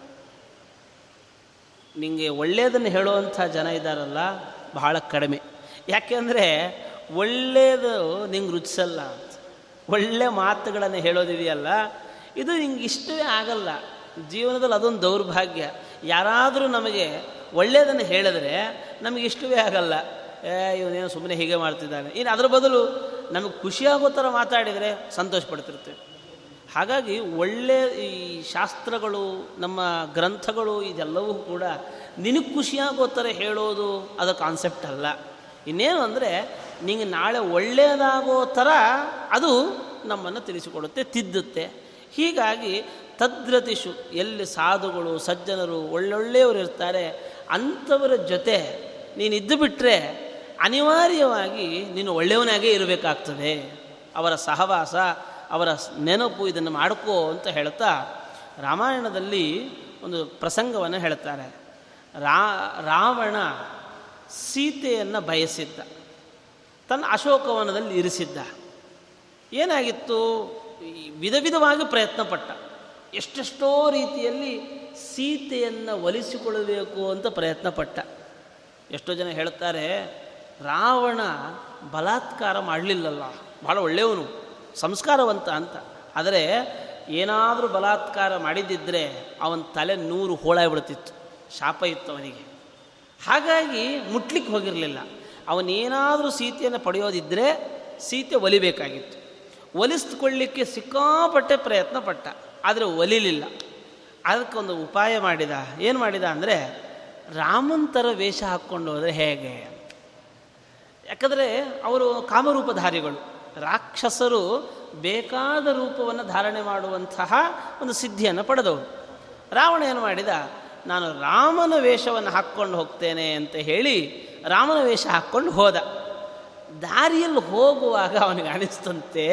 ನಿಮಗೆ ಒಳ್ಳೆಯದನ್ನು ಹೇಳುವಂಥ ಜನ ಇದ್ದಾರಲ್ಲ, ಬಹಳ ಕಡಿಮೆ. ಯಾಕೆಂದರೆ ಒಳ್ಳೆಯದು ನಿಂಗೆ ರುಚಿಸಲ್ಲ ಒಳ್ಳೆ ಮಾತುಗಳನ್ನು ಹೇಳೋದಿದೆಯಲ್ಲ ಇದು ನಿಂಗೆ ಇಷ್ಟವೇ ಆಗಲ್ಲ. ಜೀವನದಲ್ಲಿ ಅದೊಂದು ದೌರ್ಭಾಗ್ಯ. ಯಾರಾದರೂ ನಮಗೆ ಒಳ್ಳೆಯದನ್ನು ಹೇಳಿದ್ರೆ ನಮಗೆ ಇಷ್ಟವೇ ಆಗಲ್ಲ. ಏ, ಇವನೇನು ಸುಮ್ಮನೆ ಹೀಗೆ ಮಾಡ್ತಿದ್ದಾನೆ. ಇನ್ನು ಅದರ ಬದಲು ನಮಗೆ ಖುಷಿಯಾಗೋ ಥರ ಮಾತಾಡಿದರೆ ಸಂತೋಷ ಪಡ್ತಿರ್ತೇವೆ ಹಾಗಾಗಿ ಒಳ್ಳೆಯ ಈ ಶಾಸ್ತ್ರಗಳು, ನಮ್ಮ ಗ್ರಂಥಗಳು ಇದೆಲ್ಲವೂ ಕೂಡ ನಿನಗೆ ಖುಷಿಯಾಗೋ ಥರ ಹೇಳೋದು ಅದು ಕಾನ್ಸೆಪ್ಟ್ ಅಲ್ಲ. ಇನ್ನೇನು ಅಂದರೆ ನಿಂಗೆ ನಾಳೆ ಒಳ್ಳೆಯದಾಗೋ ಥರ ಅದು ನಮ್ಮನ್ನು ತಿಳಿಸಿಕೊಡುತ್ತೆ, ತಿದ್ದುತ್ತೆ. ಹೀಗಾಗಿ ತದ್ರತಿಷು, ಎಲ್ಲಿ ಸಾಧುಗಳು, ಸಜ್ಜನರು ಒಳ್ಳೊಳ್ಳೆಯವರು ಇರ್ತಾರೆ, ಅಂಥವರ ಜೊತೆ ನೀನು ಇದ್ದು ಬಿಟ್ಟರೆ ಅನಿವಾರ್ಯವಾಗಿ ನೀನು ಒಳ್ಳೆಯವನಾಗೇ ಇರಬೇಕಾಗ್ತದೆ. ಅವರ ಸಹವಾಸ, ಅವರ ನೆನಪು ಇದನ್ನು ಮಾಡ್ಕೋ ಅಂತ ಹೇಳ್ತಾ ರಾಮಾಯಣದಲ್ಲಿ ಒಂದು ಪ್ರಸಂಗವನ್ನು ಹೇಳ್ತಾರೆ. ರಾ, ರಾವಣ ಸೀತೆಯನ್ನು ಬಯಸಿದ್ದ, ತನ್ನ ಅಶೋಕವನದಲ್ಲಿ ಇರಿಸಿದ್ದ. ಏನಾಗಿತ್ತು? ವಿಧ ವಿಧವಾಗಿ ಪ್ರಯತ್ನ ಪಟ್ಟ ಎಷ್ಟೆಷ್ಟೋ ರೀತಿಯಲ್ಲಿ ಸೀತೆಯನ್ನು ಒಲಿಸಿಕೊಳ್ಳಬೇಕು ಅಂತ ಪ್ರಯತ್ನ ಪಟ್ಟ ಎಷ್ಟೋ ಜನ ಹೇಳ್ತಾರೆ, ರಾವಣ ಬಲಾತ್ಕಾರ ಮಾಡಲಿಲ್ಲಲ್ಲ ಭಾಳ ಒಳ್ಳೆಯವನು, ಸಂಸ್ಕಾರವಂತ ಅಂತ. ಆದರೆ ಏನಾದರೂ ಬಲಾತ್ಕಾರ ಮಾಡಿದ್ದಿದ್ರೆ ಅವನ ತಲೆ ನೂರು ಹೋಳಾಗ್ಬಿಡ್ತಿತ್ತು ಶಾಪ ಇತ್ತು ಅವನಿಗೆ. ಹಾಗಾಗಿ ಮುಟ್ಲಿಕ್ಕೆ ಹೋಗಿರಲಿಲ್ಲ. ಅವನೇನಾದರೂ ಸೀತೆಯನ್ನು ಪಡೆಯೋದಿದ್ದರೆ ಸೀತೆ ಒಲಿಬೇಕಾಗಿತ್ತು. ಒಲಿಸ್ಕೊಳ್ಳಿಕ್ಕೆ ಸಿಕ್ಕಾಪಟ್ಟೆ ಪ್ರಯತ್ನ ಪಟ್ಟ, ಆದರೆ ಒಲಿಲಿಲ್ಲ. ಅದಕ್ಕೊಂದು ಉಪಾಯ ಮಾಡಿದ. ಏನು ಮಾಡಿದ ಅಂದರೆ ರಾಮಂತರ ವೇಷ ಹಾಕ್ಕೊಂಡು ಹೋದರೆ ಹೇಗೆ? ಯಾಕಂದರೆ ಅವರು ಕಾಮರೂಪಧಾರಿಗಳು. ರಾಕ್ಷಸರು ಬೇಕಾದ ರೂಪವನ್ನು ಧಾರಣೆ ಮಾಡುವಂತಹ ಒಂದು ಸಿದ್ಧಿಯನ್ನು ಪಡೆದವರು. ರಾವಣ ಏನು ಮಾಡಿದ? ನಾನು ರಾಮನ ವೇಷವನ್ನು ಹಾಕ್ಕೊಂಡು ಹೋಗ್ತೇನೆ ಅಂತ ಹೇಳಿ ರಾಮನ ವೇಷ ಹಾಕ್ಕೊಂಡು ಹೋದ. ದಾರಿಯಲ್ಲಿ ಹೋಗುವಾಗ ಅವನಿಗೆ ಅನಿಸ್ತಂತೆ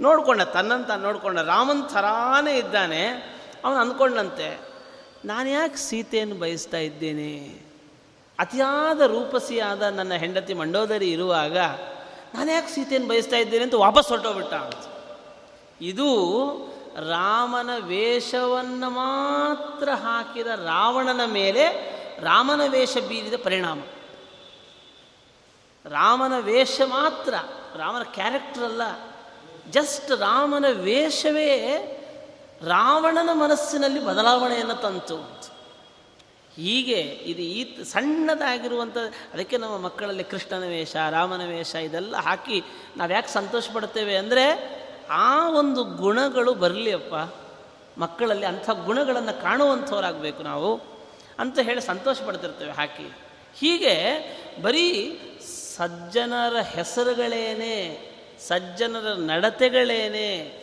ನೋಡ್ಕೊಂಡ, ತನ್ನಂತ ನೋಡಿಕೊಂಡ, ರಾಮನ್ ಥರಾನೇ ಇದ್ದಾನೆ, ಅವನು ಅಂದ್ಕೊಂಡಂತೆ, ನಾನು ಯಾಕೆ ಸೀತೆಯನ್ನು ಬಯಸ್ತಾ ಇದ್ದೇನೆ? ಅತಿಯಾದ ರೂಪಸಿಯಾದ ನನ್ನ ಹೆಂಡತಿ ಮಂಡೋದರಿ ಇರುವಾಗ ನಾನು ಯಾಕೆ ಸೀತೆಯನ್ನು ಬಯಸ್ತಾ ಇದ್ದೇನೆ ಅಂತ ವಾಪಸ್ ಹೊರಟೋಗ್ಬಿಟ್ಟ ಇದು ರಾಮನ ವೇಷವನ್ನು ಮಾತ್ರ ಹಾಕಿದ ರಾವಣನ ಮೇಲೆ ರಾಮನ ವೇಷ ಬೀರಿದ ಪರಿಣಾಮ. ರಾಮನ ವೇಷ ಮಾತ್ರ, ರಾಮನ ಕ್ಯಾರೆಕ್ಟರ್ ಅಲ್ಲ. ಜಸ್ಟ್ ರಾಮನ ವೇಷವೇ ರಾವಣನ ಮನಸ್ಸಿನಲ್ಲಿ ಬದಲಾವಣೆಯನ್ನು ತಂತು. ಹೀಗೆ ಇದು ಈ ಸಣ್ಣದಾಗಿರುವಂಥ ಅದಕ್ಕೆ ನಮ್ಮ ಮಕ್ಕಳಲ್ಲಿ ಕೃಷ್ಣನ ವೇಷ, ರಾಮನ ವೇಷ ಇದೆಲ್ಲ ಹಾಕಿ ನಾವು ಯಾಕೆ ಸಂತೋಷ ಪಡ್ತೇವೆ ಅಂದರೆ ಆ ಒಂದು ಗುಣಗಳು ಬರಲಿ ಅಪ್ಪ ಮಕ್ಕಳಲ್ಲಿ ಅಂಥ ಗುಣಗಳನ್ನು ಕಾಣುವಂಥವರಾಗಬೇಕು ನಾವು ಅಂತ ಹೇಳಿ ಸಂತೋಷ ಪಡ್ತಿರ್ತೇವೆ ಹಾಕಿ. ಹೀಗೆ ಬರೀ ಸಜ್ಜನರ ಹೆಸರುಗಳೇನೆ ಸಜ್ಜನರ ನಡತೆಗಳೇನೆ?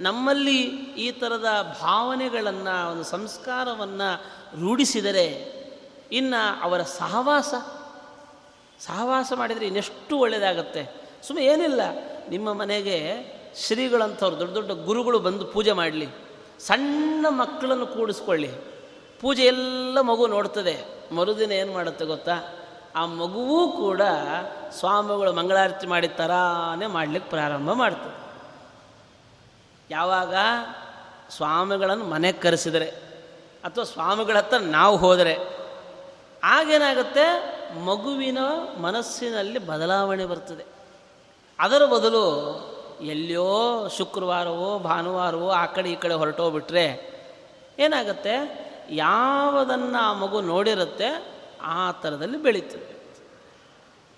ನಮ್ಮಲ್ಲಿ ಈ ಥರದ ಭಾವನೆಗಳನ್ನು, ಒಂದು ಸಂಸ್ಕಾರವನ್ನು ರೂಢಿಸಿದರೆ ಇನ್ನು ಅವರ ಸಹವಾಸ ಸಹವಾಸ ಮಾಡಿದರೆ ಇನ್ನೆಷ್ಟು ಒಳ್ಳೆಯದಾಗತ್ತೆ? ಸುಮ್ಮನೆ ಏನಿಲ್ಲ, ನಿಮ್ಮ ಮನೆಗೆ ಶ್ರೀಗಳಂಥವ್ರು, ದೊಡ್ಡ ದೊಡ್ಡ ಗುರುಗಳು ಬಂದು ಪೂಜೆ ಮಾಡಲಿ, ಸಣ್ಣ ಮಕ್ಕಳನ್ನು ಕೂಡಿಸ್ಕೊಳ್ಳಿ. ಪೂಜೆ ಎಲ್ಲ ಮಗು ನೋಡ್ತದೆ. ಮರುದಿನ ಏನು ಮಾಡುತ್ತೆ ಗೊತ್ತಾ? ಆ ಮಗುವೂ ಕೂಡ ಸ್ವಾಮಿಗಳು ಮಂಗಳಾರತಿ ಮಾಡಿದ ಥರಾನೇ ಮಾಡಲಿಕ್ಕೆ ಪ್ರಾರಂಭ ಮಾಡ್ತದೆ. ಯಾವಾಗ? ಸ್ವಾಮಿಗಳನ್ನು ಮನೆಗೆ ಕರೆಸಿದರೆ ಅಥವಾ ಸ್ವಾಮಿಗಳ ಹತ್ರ ನಾವು ಹೋದರೆ. ಆಗೇನಾಗುತ್ತೆ ಮಗುವಿನ ಮನಸ್ಸಿನಲ್ಲಿ ಬದಲಾವಣೆ ಬರ್ತದೆ. ಅದರ ಬದಲು ಎಲ್ಲಿಯೋ ಶುಕ್ರವಾರವೋ ಭಾನುವಾರವೋ ಆ ಕಡೆ ಈ ಕಡೆ ಹೊರಟೋಗ್ಬಿಟ್ರೆ ಏನಾಗುತ್ತೆ? ಯಾವುದನ್ನು ಆ ಮಗು ನೋಡಿರುತ್ತೆ ಆ ಥರದಲ್ಲಿ ಬೆಳೀತದೆ.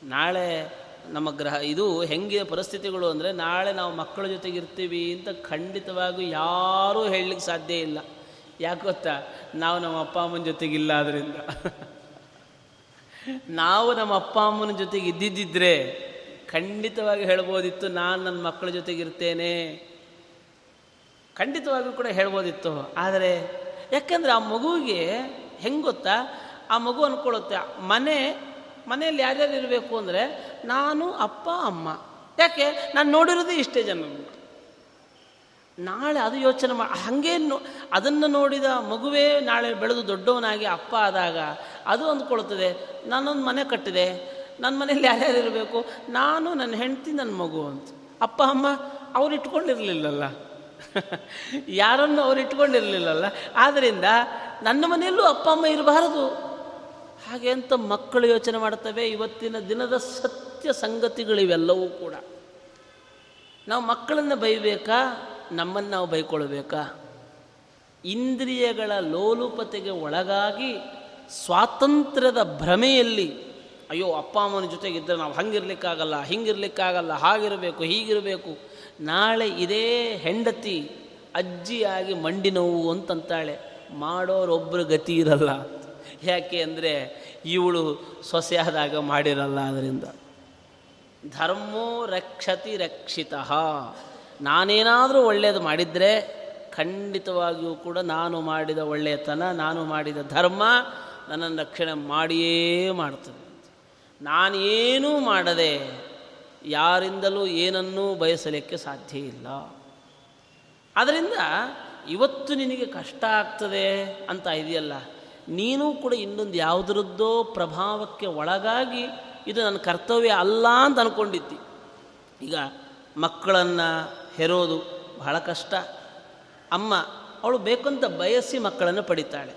ನಾಳೆ ನಮ್ಮ ಗ್ರಹ, ಇದು ಹೆಂಗೆ ಪರಿಸ್ಥಿತಿಗಳು ಅಂದರೆ ನಾಳೆ ನಾವು ಮಕ್ಕಳ ಜೊತೆಗೆ ಇರ್ತೀವಿ ಅಂತ ಖಂಡಿತವಾಗೂ ಯಾರೂ ಹೇಳಲಿಕ್ಕೆ ಸಾಧ್ಯ ಇಲ್ಲ. ಯಾಕೆ ಗೊತ್ತಾ? ನಾವು ನಮ್ಮ ಅಪ್ಪ ಅಮ್ಮನ ಜೊತೆಗಿಲ್ಲ ಅದರಿಂದ ನಾವು ನಮ್ಮ ಅಪ್ಪ ಅಮ್ಮನ ಜೊತೆಗೆ ಇದ್ದಿದ್ದಿದ್ರೆ ಖಂಡಿತವಾಗಿ ಹೇಳ್ಬೋದಿತ್ತು, ನಾನು ನನ್ನ ಮಕ್ಕಳ ಜೊತೆಗಿರ್ತೇನೆ ಖಂಡಿತವಾಗಿಯೂ ಕೂಡ ಹೇಳ್ಬೋದಿತ್ತು. ಆದರೆ ಯಾಕಂದರೆ ಆ ಮಗುವಿಗೆ ಹೆಂಗೆ ಗೊತ್ತಾ? ಆ ಮಗು ಅಂದ್ಕೊಳ್ಳುತ್ತೆ ಮನೆ, ಮನೆಯಲ್ಲಿ ಯಾರ್ಯಾರು ಇರಬೇಕು ಅಂದರೆ ನಾನು ಅಪ್ಪ, ಅಮ್ಮ. ಯಾಕೆ? ನಾನು ನೋಡಿರೋದು ಇಷ್ಟೇ ಜನ ನಾಳೆ ಅದು ಯೋಚನೆ ಮಾಡಿ ಹಾಗೆ ಅದನ್ನು ನೋಡಿದ ಮಗುವೇ ನಾಳೆ ಬೆಳೆದು ದೊಡ್ಡವನಾಗಿ ಅಪ್ಪ ಆದಾಗ ಅದು ಅಂದ್ಕೊಳ್ತದೆ, ನಾನೊಂದು ಮನೆ ಕಟ್ಟಿದೆ ನನ್ನ ಮನೇಲಿ ಯಾರ್ಯಾರು ಇರಬೇಕು? ನಾನು ನನ್ನ ಹೆಂಡತಿ ನನ್ನ ಮಗು ಅಂತ. ಅಪ್ಪ, ಅಮ್ಮ, ಅವ್ರು ಇಟ್ಕೊಂಡಿರಲಿಲ್ಲಲ್ಲ. ಯಾರನ್ನು ಅವ್ರು ಇಟ್ಕೊಂಡಿರಲಿಲ್ಲಲ್ಲ. ಆದ್ದರಿಂದ ನನ್ನ ಮನೆಯಲ್ಲೂ ಅಪ್ಪ, ಅಮ್ಮ ಇರಬಾರದು. ಹಾಗೆ ಅಂತ ಮಕ್ಕಳು ಯೋಚನೆ ಮಾಡ್ತವೆ. ಇವತ್ತಿನ ದಿನದ ಸತ್ಯ ಸಂಗತಿಗಳಿವೆಲ್ಲವೂ ಕೂಡ. ನಾವು ಮಕ್ಕಳನ್ನು ಬೈಬೇಕಾ? ನಮ್ಮನ್ನು ನಾವು ಬೈಕೊಳ್ಬೇಕಾ? ಇಂದ್ರಿಯಗಳ ಲೋಲುಪತೆಗೆ ಒಳಗಾಗಿ ಸ್ವಾತಂತ್ರ್ಯದ ಭ್ರಮೆಯಲ್ಲಿ, ಅಯ್ಯೋ, ಅಪ್ಪ, ಅಮ್ಮನ ಜೊತೆಗಿದ್ದರೆ ನಾವು ಹಂಗಿರ್ಲಿಕ್ಕಾಗಲ್ಲ, ಹಿಂಗಿರ್ಲಿಕ್ಕಾಗಲ್ಲ, ಹಾಗಿರಬೇಕು, ಹೀಗಿರಬೇಕು. ನಾಳೆ ಇದೇ ಹೆಂಡತಿ ಅಜ್ಜಿಯಾಗಿ ಮಂಡಿ ನೋವು ಅಂತಂತಾಳೆ. ಮಾಡೋರೊಬ್ಬರು ಗತಿ ಇರಲ್ಲ. ಯಾಕೆ ಅಂದರೆ ಇವಳು ಸೊಸೆಯಾದಾಗ ಮಾಡಿರಲ್ಲ ಅದರಿಂದ ಧರ್ಮೋ ರಕ್ಷತಿ ರಕ್ಷಿತ. ನಾನೇನಾದರೂ ಒಳ್ಳೆಯದು ಮಾಡಿದರೆ ಖಂಡಿತವಾಗಿಯೂ ಕೂಡ ನಾನು ಮಾಡಿದ ಒಳ್ಳೆಯತನ ನಾನು ಮಾಡಿದ ಧರ್ಮ ನನ್ನನ್ನು ರಕ್ಷಣೆ ಮಾಡಿಯೇ ಮಾಡ್ತದೆ. ನಾನೇನೂ ಮಾಡದೆ ಯಾರಿಂದಲೂ ಏನನ್ನೂ ಬಯಸಲಿಕ್ಕೆ ಸಾಧ್ಯ ಇಲ್ಲ. ಆದ್ದರಿಂದ ಇವತ್ತು ನಿನಗೆ ಕಷ್ಟ ಆಗ್ತದೆ ಅಂತ ಇದೆಯಲ್ಲ ನೀನು ಕೂಡ ಇನ್ನೊಂದು ಯಾವುದರದ್ದೋ ಪ್ರಭಾವಕ್ಕೆ ಒಳಗಾಗಿ ಇದು ನನ್ನ ಕರ್ತವ್ಯ ಅಲ್ಲ ಅಂತ ಅಂದ್ಕೊಂಡಿದ್ದಿ ಈಗ ಮಕ್ಕಳನ್ನು ಹೆರೋದು ಬಹಳ ಕಷ್ಟ. ಅಮ್ಮ, ಅವಳು ಬೇಕಂತ ಬಯಸಿ ಮಕ್ಕಳನ್ನು ಪಡಿತಾಳೆ.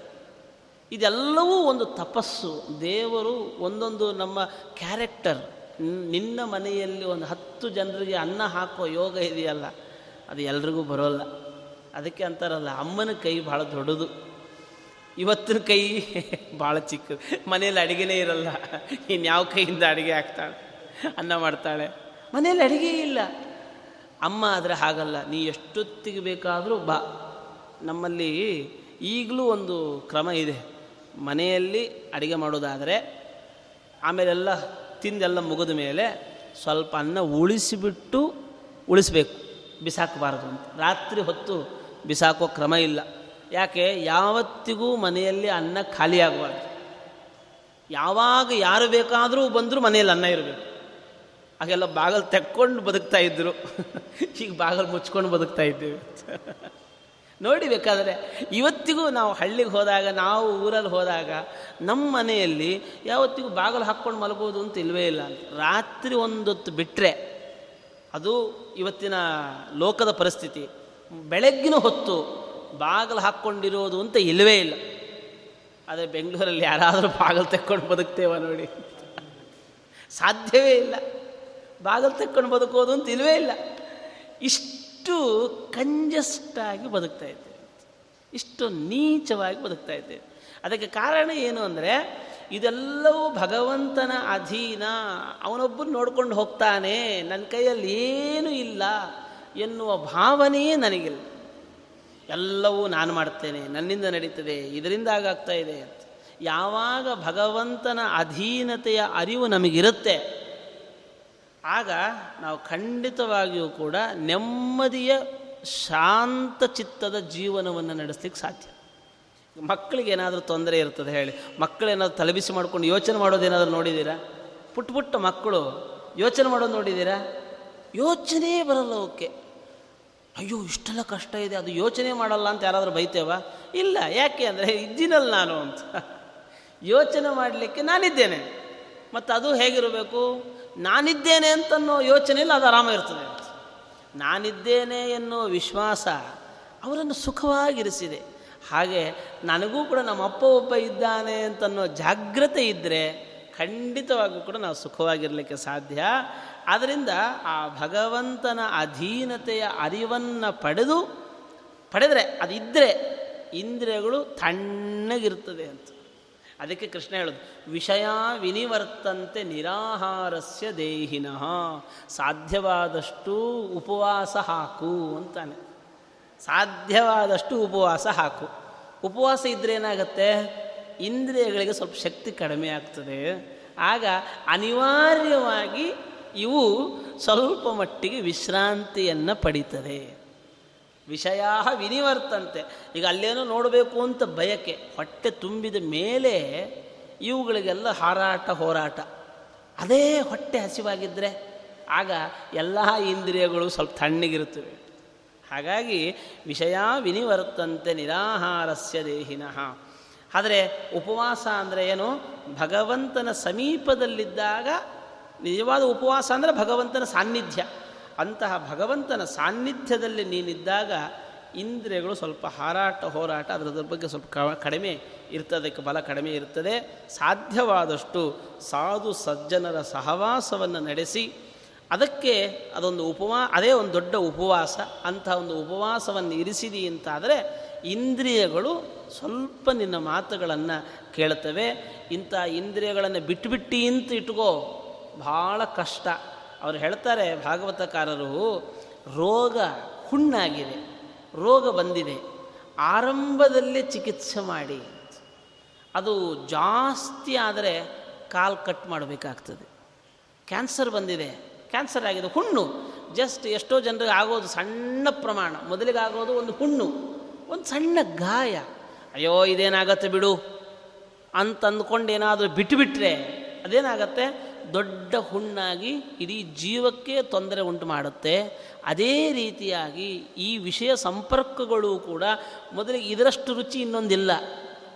ಇದೆಲ್ಲವೂ ಒಂದು ತಪಸ್ಸು. ದೇವರು ಒಂದೊಂದು ನಮ್ಮ ಕ್ಯಾರೆಕ್ಟರ್. ನಿನ್ನ ಮನೆಯಲ್ಲಿ ಒಂದು ಹತ್ತು ಜನರಿಗೆ ಅನ್ನ ಹಾಕೋ ಯೋಗ ಇದೆಯಲ್ಲ, ಅದು ಎಲ್ರಿಗೂ ಬರೋಲ್ಲ. ಅದಕ್ಕೆ ಅಂತಾರಲ್ಲ, ಅಮ್ಮನ ಕೈ ಭಾಳ ದೊಡ್ಡದು. ಇವತ್ತಿನ ಕೈ ಭಾಳ ಚಿಕ್ಕದು. ಮನೇಲಿ ಅಡುಗೆನೇ ಇರಲ್ಲ. ಇನ್ಯಾವ ಕೈಯಿಂದ ಅಡುಗೆ ಹಾಕ್ತಾಳೆ? ಅನ್ನ ಮಾಡ್ತಾಳೆ. ಮನೇಲಿ ಅಡುಗೆ ಇಲ್ಲ. ಅಮ್ಮ ಆದರೆ ಹಾಗಲ್ಲ. ನೀ ಎಷ್ಟೊತ್ತಿಗೆ ಬೇಕಾದರೂ ಬಾ. ನಮ್ಮಲ್ಲಿ ಈಗಲೂ ಒಂದು ಕ್ರಮ ಇದೆ. ಮನೆಯಲ್ಲಿ ಅಡುಗೆ ಮಾಡೋದಾದರೆ ಆಮೇಲೆಲ್ಲ ತಿಂದೆಲ್ಲ ಮುಗಿದ ಮೇಲೆ ಸ್ವಲ್ಪ ಅನ್ನ ಉಳಿಸಿಬಿಟ್ಟು ಉಳಿಸ್ಬೇಕು. ಬಿಸಾಕಬಾರದು ಅಂತ. ರಾತ್ರಿ ಹೊತ್ತು ಬಿಸಾಕೋ ಕ್ರಮ ಇಲ್ಲ. ಯಾಕೆ ಯಾವತ್ತಿಗೂ ಮನೆಯಲ್ಲಿ ಅನ್ನ ಖಾಲಿಯಾಗಬಾರ್ದು ಯಾವಾಗ ಯಾರು ಬೇಕಾದರೂ ಬಂದರೂ ಮನೆಯಲ್ಲಿ ಅನ್ನ ಇರಬೇಕು. ಹಾಗೆಲ್ಲ ಬಾಗಲು ತೆಕ್ಕೊಂಡು ಬದುಕ್ತಾ ಇದ್ದರು ಈಗ ಬಾಗಲು ಮುಚ್ಕೊಂಡು ಬದುಕ್ತಾ ಇದ್ದೇವೆ. ನೋಡಿ ಬೇಕಾದರೆ ಇವತ್ತಿಗೂ ನಾವು ಹಳ್ಳಿಗೆ ಹೋದಾಗ, ನಾವು ಊರಲ್ಲಿ ಹೋದಾಗ ನಮ್ಮ ಮನೆಯಲ್ಲಿ ಯಾವತ್ತಿಗೂ ಬಾಗಲು ಹಾಕ್ಕೊಂಡು ಮಲಗೋದು ಅಂತ ಇಲ್ವೇ ಇಲ್ಲ. ರಾತ್ರಿ ಒಂದೊತ್ತು ಬಿಟ್ಟರೆ ಅದು ಇವತ್ತಿನ ಲೋಕದ ಪರಿಸ್ಥಿತಿ. ಬೆಳಗ್ಗಿನ ಹೊತ್ತು ಬಾಗಿಲು ಹಾಕ್ಕೊಂಡಿರೋದು ಅಂತ ಇಲ್ಲವೇ ಇಲ್ಲ. ಆದರೆ ಬೆಂಗಳೂರಲ್ಲಿ ಯಾರಾದರೂ ಬಾಗಿಲು ತೆಕ್ಕೊಂಡು ಬದುಕ್ತೇವ ನೋಡಿ. ಸಾಧ್ಯವೇ ಇಲ್ಲ. ಬಾಗಿಲು ತೆಕ್ಕೊಂಡು ಬದುಕೋದು ಅಂತ ಇಲ್ಲವೇ ಇಲ್ಲ. ಇಷ್ಟು ಕಂಜಸ್ಟಾಗಿ ಬದುಕ್ತಾ ಇದ್ದೇವೆ. ಇಷ್ಟು ನೀಚವಾಗಿ ಬದುಕ್ತಾ ಇದ್ದೇವೆ. ಅದಕ್ಕೆ ಕಾರಣ ಏನು ಅಂದರೆ, ಇದೆಲ್ಲವೂ ಭಗವಂತನ ಅಧೀನ. ಅವನೊಬ್ಬರು ನೋಡ್ಕೊಂಡು ಹೋಗ್ತಾನೆ. ನನ್ನ ಕೈಯಲ್ಲಿ ಏನೂ ಇಲ್ಲ ಎನ್ನುವ ಭಾವನೆಯೇ ನನಗಿಲ್ಲ. ಎಲ್ಲವೂ ನಾನು ಮಾಡ್ತೇನೆ ನನ್ನಿಂದ ನಡೀತದೆ ಇದರಿಂದ ಆಗಾಗ್ತಾ ಇದೆ ಅಂತ. ಯಾವಾಗ ಭಗವಂತನ ಅಧೀನತೆಯ ಅರಿವು ನಮಗಿರುತ್ತೆ, ಆಗ ನಾವು ಖಂಡಿತವಾಗಿಯೂ ಕೂಡ ನೆಮ್ಮದಿಯ ಶಾಂತ ಚಿತ್ತದ ಜೀವನವನ್ನು ನಡೆಸ್ಲಿಕ್ಕೆ ಸಾಧ್ಯ. ಮಕ್ಕಳಿಗೆ ಏನಾದರೂ ತೊಂದರೆ ಇರ್ತದೆ ಹೇಳಿ ಮಕ್ಕಳೇನಾದ್ರು ತಲೆಬಿಸಿ ಮಾಡ್ಕೊಂಡು ಯೋಚನೆ ಮಾಡೋದೇನಾದರೂ ನೋಡಿದ್ದೀರಾ? ಪುಟ್ಟ ಪುಟ್ಟ ಮಕ್ಕಳು ಯೋಚನೆ ಮಾಡೋದು ನೋಡಿದ್ದೀರಾ? ಯೋಚನೆ ಬರಲ್ಲ ಓಕೆ ಅಯ್ಯೋ, ಇಷ್ಟೆಲ್ಲ ಕಷ್ಟ ಇದೆ, ಅದು ಯೋಚನೆ ಮಾಡಲ್ಲ ಅಂತ ಯಾರಾದರೂ ಬೈತೇವಾ? ಇಲ್ಲ, ಯಾಕೆ ಅಂದರೆ ಇದ್ದೀನಲ್ಲ ನಾನು ಅಂತ. ಯೋಚನೆ ಮಾಡಲಿಕ್ಕೆ ನಾನಿದ್ದೇನೆ. ಮತ್ತು ಅದು ಹೇಗಿರಬೇಕು? ನಾನಿದ್ದೇನೆ ಅಂತನ್ನೋ ಯೋಚನೆಯಲ್ಲಿ ಅದು ಆರಾಮ ಇರ್ತದೆ ನಾನಿದ್ದೇನೆ ಎನ್ನುವ ವಿಶ್ವಾಸ ಅವರನ್ನು ಸುಖವಾಗಿರಿಸಿದೆ. ಹಾಗೆ ನನಗೂ ಕೂಡ ನಮ್ಮ ಅಪ್ಪ ಒಬ್ಬ ಇದ್ದಾನೆ ಅಂತನ್ನೋ ಜಾಗ್ರತೆ ಇದ್ದರೆ ಖಂಡಿತವಾಗೂ ಕೂಡ ನಾವು ಸುಖವಾಗಿರಲಿಕ್ಕೆ ಸಾಧ್ಯ. ಆದ್ದರಿಂದ ಆ ಭಗವಂತನ ಅಧೀನತೆಯ ಅರಿವನ್ನು ಪಡೆದು, ಪಡೆದರೆ ಅದಿದ್ದರೆ ಇಂದ್ರಿಯಗಳು ತಣ್ಣಗಿರ್ತದೆ ಅಂತ. ಅದಕ್ಕೆ ಕೃಷ್ಣ ಹೇಳೋದು, ವಿಷಯ ವಿನಿವರ್ತಂತೆ ನಿರಾಹಾರಸ್ಯ ದೇಹಿನಃ, ಸಾಧ್ಯವಾದಷ್ಟು ಉಪವಾಸ ಹಾಕು ಅಂತಾನೆ. ಸಾಧ್ಯವಾದಷ್ಟು ಉಪವಾಸ ಹಾಕು. ಉಪವಾಸ ಇದ್ದರೆ ಏನಾಗುತ್ತೆ? ಇಂದ್ರಿಯಗಳಿಗೆ ಸ್ವಲ್ಪ ಶಕ್ತಿ ಕಡಿಮೆ ಆಗ್ತದೆ. ಆಗ ಅನಿವಾರ್ಯವಾಗಿ ಇವು ಸ್ವಲ್ಪ ಮಟ್ಟಿಗೆ ವಿಶ್ರಾಂತಿಯನ್ನು ಪಡೀತದೆ ವಿಷಯ ವಿನಿವರ್ತಂತೆ. ಈಗ ಅಲ್ಲೇನೋ ನೋಡಬೇಕು ಅಂತ ಬಯಕೆ, ಹೊಟ್ಟೆ ತುಂಬಿದ ಮೇಲೆ ಇವುಗಳಿಗೆಲ್ಲ ಹಾರಾಟ, ಹೋರಾಟ. ಅದೇ ಹೊಟ್ಟೆ ಹಸಿವಾಗಿದ್ದರೆ ಆಗ ಎಲ್ಲ ಇಂದ್ರಿಯಗಳು ಸ್ವಲ್ಪ ತಣ್ಣಗಿರುತ್ತವೆ. ಹಾಗಾಗಿ ವಿಷಯ ವಿನಿವರ್ತಂತೆ ನಿರಾಹಾರಸ್ಯ ದೇಹಿನಃ. ಆದರೆ ಉಪವಾಸ ಅಂದರೆ ಏನು? ಭಗವಂತನ ಸಮೀಪದಲ್ಲಿದ್ದಾಗ ನಿಜವಾದ ಉಪವಾಸ ಅಂದರೆ ಭಗವಂತನ ಸಾನ್ನಿಧ್ಯ. ಅಂತಹ ಭಗವಂತನ ಸಾನ್ನಿಧ್ಯದಲ್ಲಿ ನೀನಿದ್ದಾಗ ಇಂದ್ರಿಯಗಳು ಸ್ವಲ್ಪ ಹಾರಾಟ, ಹೋರಾಟ ಅದರ ಬಗ್ಗೆ ಸ್ವಲ್ಪ ಕಡಿಮೆ ಇರ್ತದೆ ಅದಕ್ಕೆ ಬಲ ಕಡಿಮೆ ಇರ್ತದೆ. ಸಾಧ್ಯವಾದಷ್ಟು ಸಾಧು ಸಜ್ಜನರ ಸಹವಾಸವನ್ನು ನಡೆಸಿ, ಅದಕ್ಕೆ ಅದೊಂದು ಉಪವಾ, ಅದೇ ಒಂದು ದೊಡ್ಡ ಉಪವಾಸ. ಅಂತಹ ಒಂದು ಉಪವಾಸವನ್ನು ಇರಿಸಿದಿ ಅಂತಾದರೆ ಇಂದ್ರಿಯಗಳು ಸ್ವಲ್ಪ ನಿನ್ನ ಮಾತುಗಳನ್ನು ಕೇಳ್ತವೆ. ಇಂಥ ಇಂದ್ರಿಯಗಳನ್ನು ಬಿಟ್ಟುಬಿಟ್ಟಿ ಅಂತ ಇಟ್ಕೋ. ಭಾಳ ಕಷ್ಟ. ಅವ್ರು ಹೇಳ್ತಾರೆ, ಭಾಗವತಕಾರರು, ರೋಗ ಹುಣ್ಣಾಗಿದೆ, ರೋಗ ಬಂದಿದೆ, ಆರಂಭದಲ್ಲೇ ಚಿಕಿತ್ಸೆ ಮಾಡಿ. ಅದು ಜಾಸ್ತಿ ಆದರೆ ಕಾಲು ಕಟ್ ಮಾಡಬೇಕಾಗ್ತದೆ. ಕ್ಯಾನ್ಸರ್ ಬಂದಿದೆ, ಕ್ಯಾನ್ಸರ್ ಆಗಿದೆ, ಹುಣ್ಣು. ಜಸ್ಟ್ ಎಷ್ಟೋ ಜನರಿಗೆ ಆಗೋದು ಸಣ್ಣ ಪ್ರಮಾಣ. ಮೊದಲಿಗೆ ಆಗೋದು ಒಂದು ಹುಣ್ಣು, ಒಂದು ಸಣ್ಣ ಗಾಯ. ಅಯ್ಯೋ, ಇದೇನಾಗತ್ತೆ ಬಿಡು ಅಂತ ಅಂದ್ಕೊಂಡು ಏನಾದರೂ ಬಿಟ್ಟುಬಿಟ್ರೆ ಅದೇನಾಗತ್ತೆ? ದೊಡ್ಡ ಹುಣ್ಣಾಗಿ ಇಡೀ ಜೀವಕ್ಕೆ ತೊಂದರೆ ಉಂಟು ಮಾಡುತ್ತೆ. ಅದೇ ರೀತಿಯಾಗಿ ಈ ವಿಷಯ ಸಂಪರ್ಕಗಳು ಕೂಡ ಮೊದಲಿಗೆ ಇದರಷ್ಟು ರುಚಿ ಇನ್ನೊಂದಿಲ್ಲ.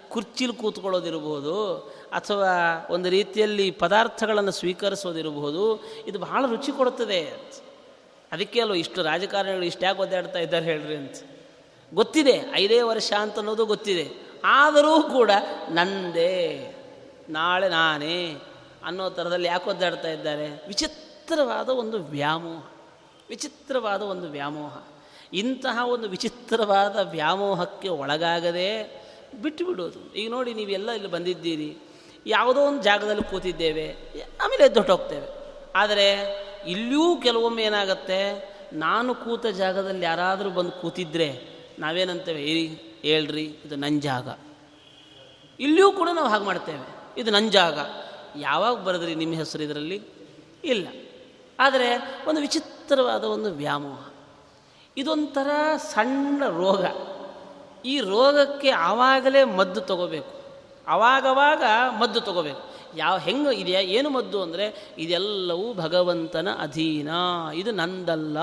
ಕುರ್ಚಿಲಿ ಕೂತ್ಕೊಳ್ಳೋದಿರ್ಬೋದು ಅಥವಾ ಒಂದು ರೀತಿಯಲ್ಲಿ ಪದಾರ್ಥಗಳನ್ನು ಸ್ವೀಕರಿಸೋದಿರಬಹುದು ಇದು ಬಹಳ ರುಚಿ ಕೊಡುತ್ತದೆ ಅದಕ್ಕೆ ಅಲ್ವ ಇಷ್ಟು ರಾಜಕಾರಣಿಗಳು ಇಷ್ಟು ಯಾಕೆ ಒದ್ದಾಡ್ತಾ ಇದ್ದಾರೆ ಹೇಳ್ರಿ ಅಂತ. ಗೊತ್ತಿದೆ, ಐದೇ ವರ್ಷ ಅಂತ ಅನ್ನೋದು ಗೊತ್ತಿದೆ. ಆದರೂ ಕೂಡ ನಂದೇ, ನಾಳೆ ನಾನೇ ಅನ್ನೋ ಥರದಲ್ಲಿ ಯಾಕೆ ಒದ್ದಾಡ್ತಾ ಇದ್ದಾರೆ. ವಿಚಿತ್ರವಾದ ಒಂದು ವ್ಯಾಮೋಹ. ವಿಚಿತ್ರವಾದ ಒಂದು ವ್ಯಾಮೋಹ. ಇಂತಹ ಒಂದು ವಿಚಿತ್ರವಾದ ವ್ಯಾಮೋಹಕ್ಕೆ ಒಳಗಾಗದೆ ಬಿಟ್ಟು ಬಿಡೋದು. ಈಗ ನೋಡಿ ನೀವೆಲ್ಲ ಇಲ್ಲಿ ಬಂದಿದ್ದೀರಿ. ಯಾವುದೋ ಒಂದು ಜಾಗದಲ್ಲಿ ಕೂತಿದ್ದೇವೆ. ಆಮೇಲೆ ಎದ್ದು ಹೋಗ್ತೇವೆ. ಆದರೆ ಇಲ್ಲಿಯೂ ಕೆಲವೊಮ್ಮೆ ಏನಾಗುತ್ತೆ? ನಾನು ಕೂತ ಜಾಗದಲ್ಲಿ ಯಾರಾದರೂ ಬಂದು ಕೂತಿದ್ರೆ ನಾವೇನಂತೇವೆ? ಏರಿ ಹೇಳ್ರಿ, ಇದು ನನ್ನ ಜಾಗ. ಇಲ್ಲಿಯೂ ಕೂಡ ನಾವು ಹಾಗೆ ಮಾಡ್ತೇವೆ. ಇದು ನನ್ನ ಜಾಗ. ಯಾವಾಗ ಬರೆದ್ರಿ ನಿಮ್ಮ ಹೆಸರು ಇದರಲ್ಲಿ? ಇಲ್ಲ. ಆದರೆ ಒಂದು ವಿಚಿತ್ರವಾದ ಒಂದು ವ್ಯಾಮೋಹ. ಇದೊಂಥರ ಸಣ್ಣ ರೋಗ. ಈ ರೋಗಕ್ಕೆ ಆವಾಗಲೇ ಮದ್ದು ತಗೋಬೇಕು. ಆವಾಗವಾಗ ಮದ್ದು ತಗೋಬೇಕು. ಯಾವ ಹೆಂಗೆ ಇದೆಯಾ? ಏನು ಮದ್ದು ಅಂದರೆ ಇದೆಲ್ಲವೂ ಭಗವಂತನ ಅಧೀನ. ಇದು ನಂದಲ್ಲ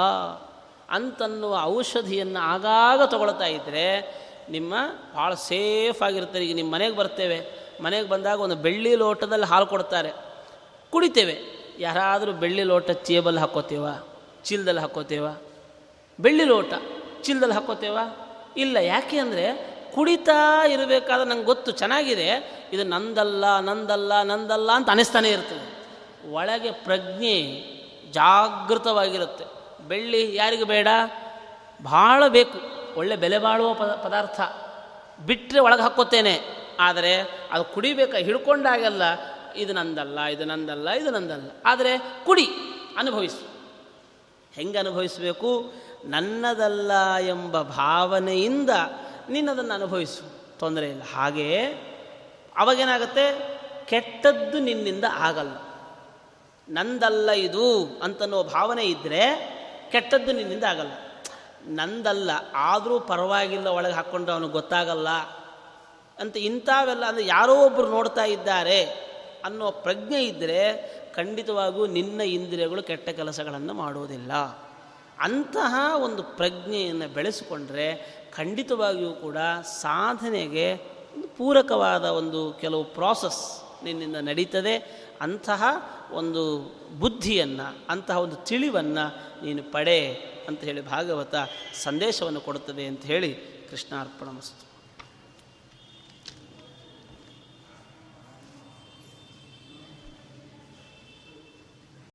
ಅಂತನ್ನುವ ಔಷಧಿಯನ್ನು ಆಗಾಗ ತಗೊಳ್ತಾ ಇದ್ದರೆ ನಿಮ್ಮ ಭಾಳ ಸೇಫ್ ಆಗಿರ್ತಾರೆ ಈಗ ನಿಮ್ಮ ಮನೆಗೆ ಬರ್ತೇವೆ. ಮನೆಗೆ ಬಂದಾಗ ಒಂದು ಬೆಳ್ಳಿ ಲೋಟದಲ್ಲಿ ಹಾಲು ಕೊಡ್ತಾರೆ. ಕುಡಿತೇವೆ. ಯಾರಾದರೂ ಬೆಳ್ಳಿ ಲೋಟ ಚೇಬಲ್ ಹಾಕೋತೇವ? ಚೀಲದಲ್ಲಿ ಹಾಕೋತೇವ? ಬೆಳ್ಳಿ ಲೋಟ ಚೀಲದಲ್ಲಿ ಹಾಕೋತೇವ? ಇಲ್ಲ, ಯಾಕೆ ಅಂದರೆ ಕುಡಿತಾ ಇರಬೇಕಾದ್ರೆ ನಂಗೆ ಗೊತ್ತು, ಚೆನ್ನಾಗಿದೆ. ಇದು ನಂದಲ್ಲ ನಂದಲ್ಲ ನಂದಲ್ಲ ಅಂತ ಅನಿಸ್ತಾನೆ ಇರ್ತದೆ. ಒಳಗೆ ಪ್ರಜ್ಞೆ ಜಾಗೃತವಾಗಿರುತ್ತೆ. ಬೆಳ್ಳಿ ಯಾರಿಗೆ ಬೇಡ? ಭಾಳ ಬೇಕು. ಒಳ್ಳೆ ಬೆಲೆ ಬಾಳುವ ಪದ, ಪದಾರ್ಥ. ಬಿಟ್ಟರೆ ಒಳಗೆ ಹಾಕ್ಕೋತೇನೆ. ಆದರೆ ಅದು ಕುಡಿಬೇಕ? ಹಿಡ್ಕೊಂಡಾಗೆಲ್ಲ ಇದು ನಂದಲ್ಲ ಇದು ನಂದಲ್ಲ ಇದು ನಂದಲ್ಲ. ಆದರೆ ಕುಡಿ, ಅನುಭವಿಸು. ಹೆಂಗೆ ಅನುಭವಿಸಬೇಕು? ನನ್ನದಲ್ಲ ಎಂಬ ಭಾವನೆಯಿಂದ ನಿನ್ನದನ್ನು ಅನುಭವಿಸು. ತೊಂದರೆ ಇಲ್ಲ. ಹಾಗೆಯೇ ಅವಾಗೇನಾಗತ್ತೆ? ಕೆಟ್ಟದ್ದು ನಿನ್ನಿಂದ ಆಗಲ್ಲ. ನಂದಲ್ಲ ಇದು ಅಂತನ್ನೋ ಭಾವನೆ ಇದ್ದರೆ ಕೆಟ್ಟದ್ದು ನಿನ್ನಿಂದ ಆಗಲ್ಲ. ನಂದಲ್ಲ, ಆದರೂ ಪರವಾಗಿಲ್ಲ, ಒಳಗೆ ಹಾಕ್ಕೊಂಡು ಅವನಿಗೆ ಗೊತ್ತಾಗಲ್ಲ. ಅಂತ ಇಂಥವೆಲ್ಲ ಅಂದರೆ ಯಾರೋ ಒಬ್ಬರು ನೋಡ್ತಾ ಇದ್ದಾರೆ ಅನ್ನೋ ಪ್ರಜ್ಞೆ ಇದ್ದರೆ ಖಂಡಿತವಾಗೂ ನಿನ್ನ ಇಂದ್ರಿಯಗಳು ಕೆಟ್ಟ ಕೆಲಸಗಳನ್ನು ಮಾಡುವುದಿಲ್ಲ ಅಂತಹ ಒಂದು ಪ್ರಜ್ಞೆಯನ್ನು ಬೆಳೆಸಿಕೊಂಡ್ರೆ ಖಂಡಿತವಾಗಿಯೂ ಕೂಡ ಸಾಧನೆಗೆ ಒಂದು ಪೂರಕವಾದ ಒಂದು ಕೆಲವು ಪ್ರಾಸೆಸ್ ನಿನ್ನಿಂದ ನಡೀತದೆ. ಅಂತಹ ಒಂದು ಬುದ್ಧಿಯನ್ನು, ಅಂತಹ ಒಂದು ತಿಳಿವನ್ನು ನೀನು ಪಡೆ ಅಂತ ಹೇಳಿ ಭಾಗವತ ಸಂದೇಶವನ್ನು ಕೊಡುತ್ತದೆ ಅಂತ ಹೇಳಿ ಕೃಷ್ಣಾರ್ಪಣ ಮಸ್ತು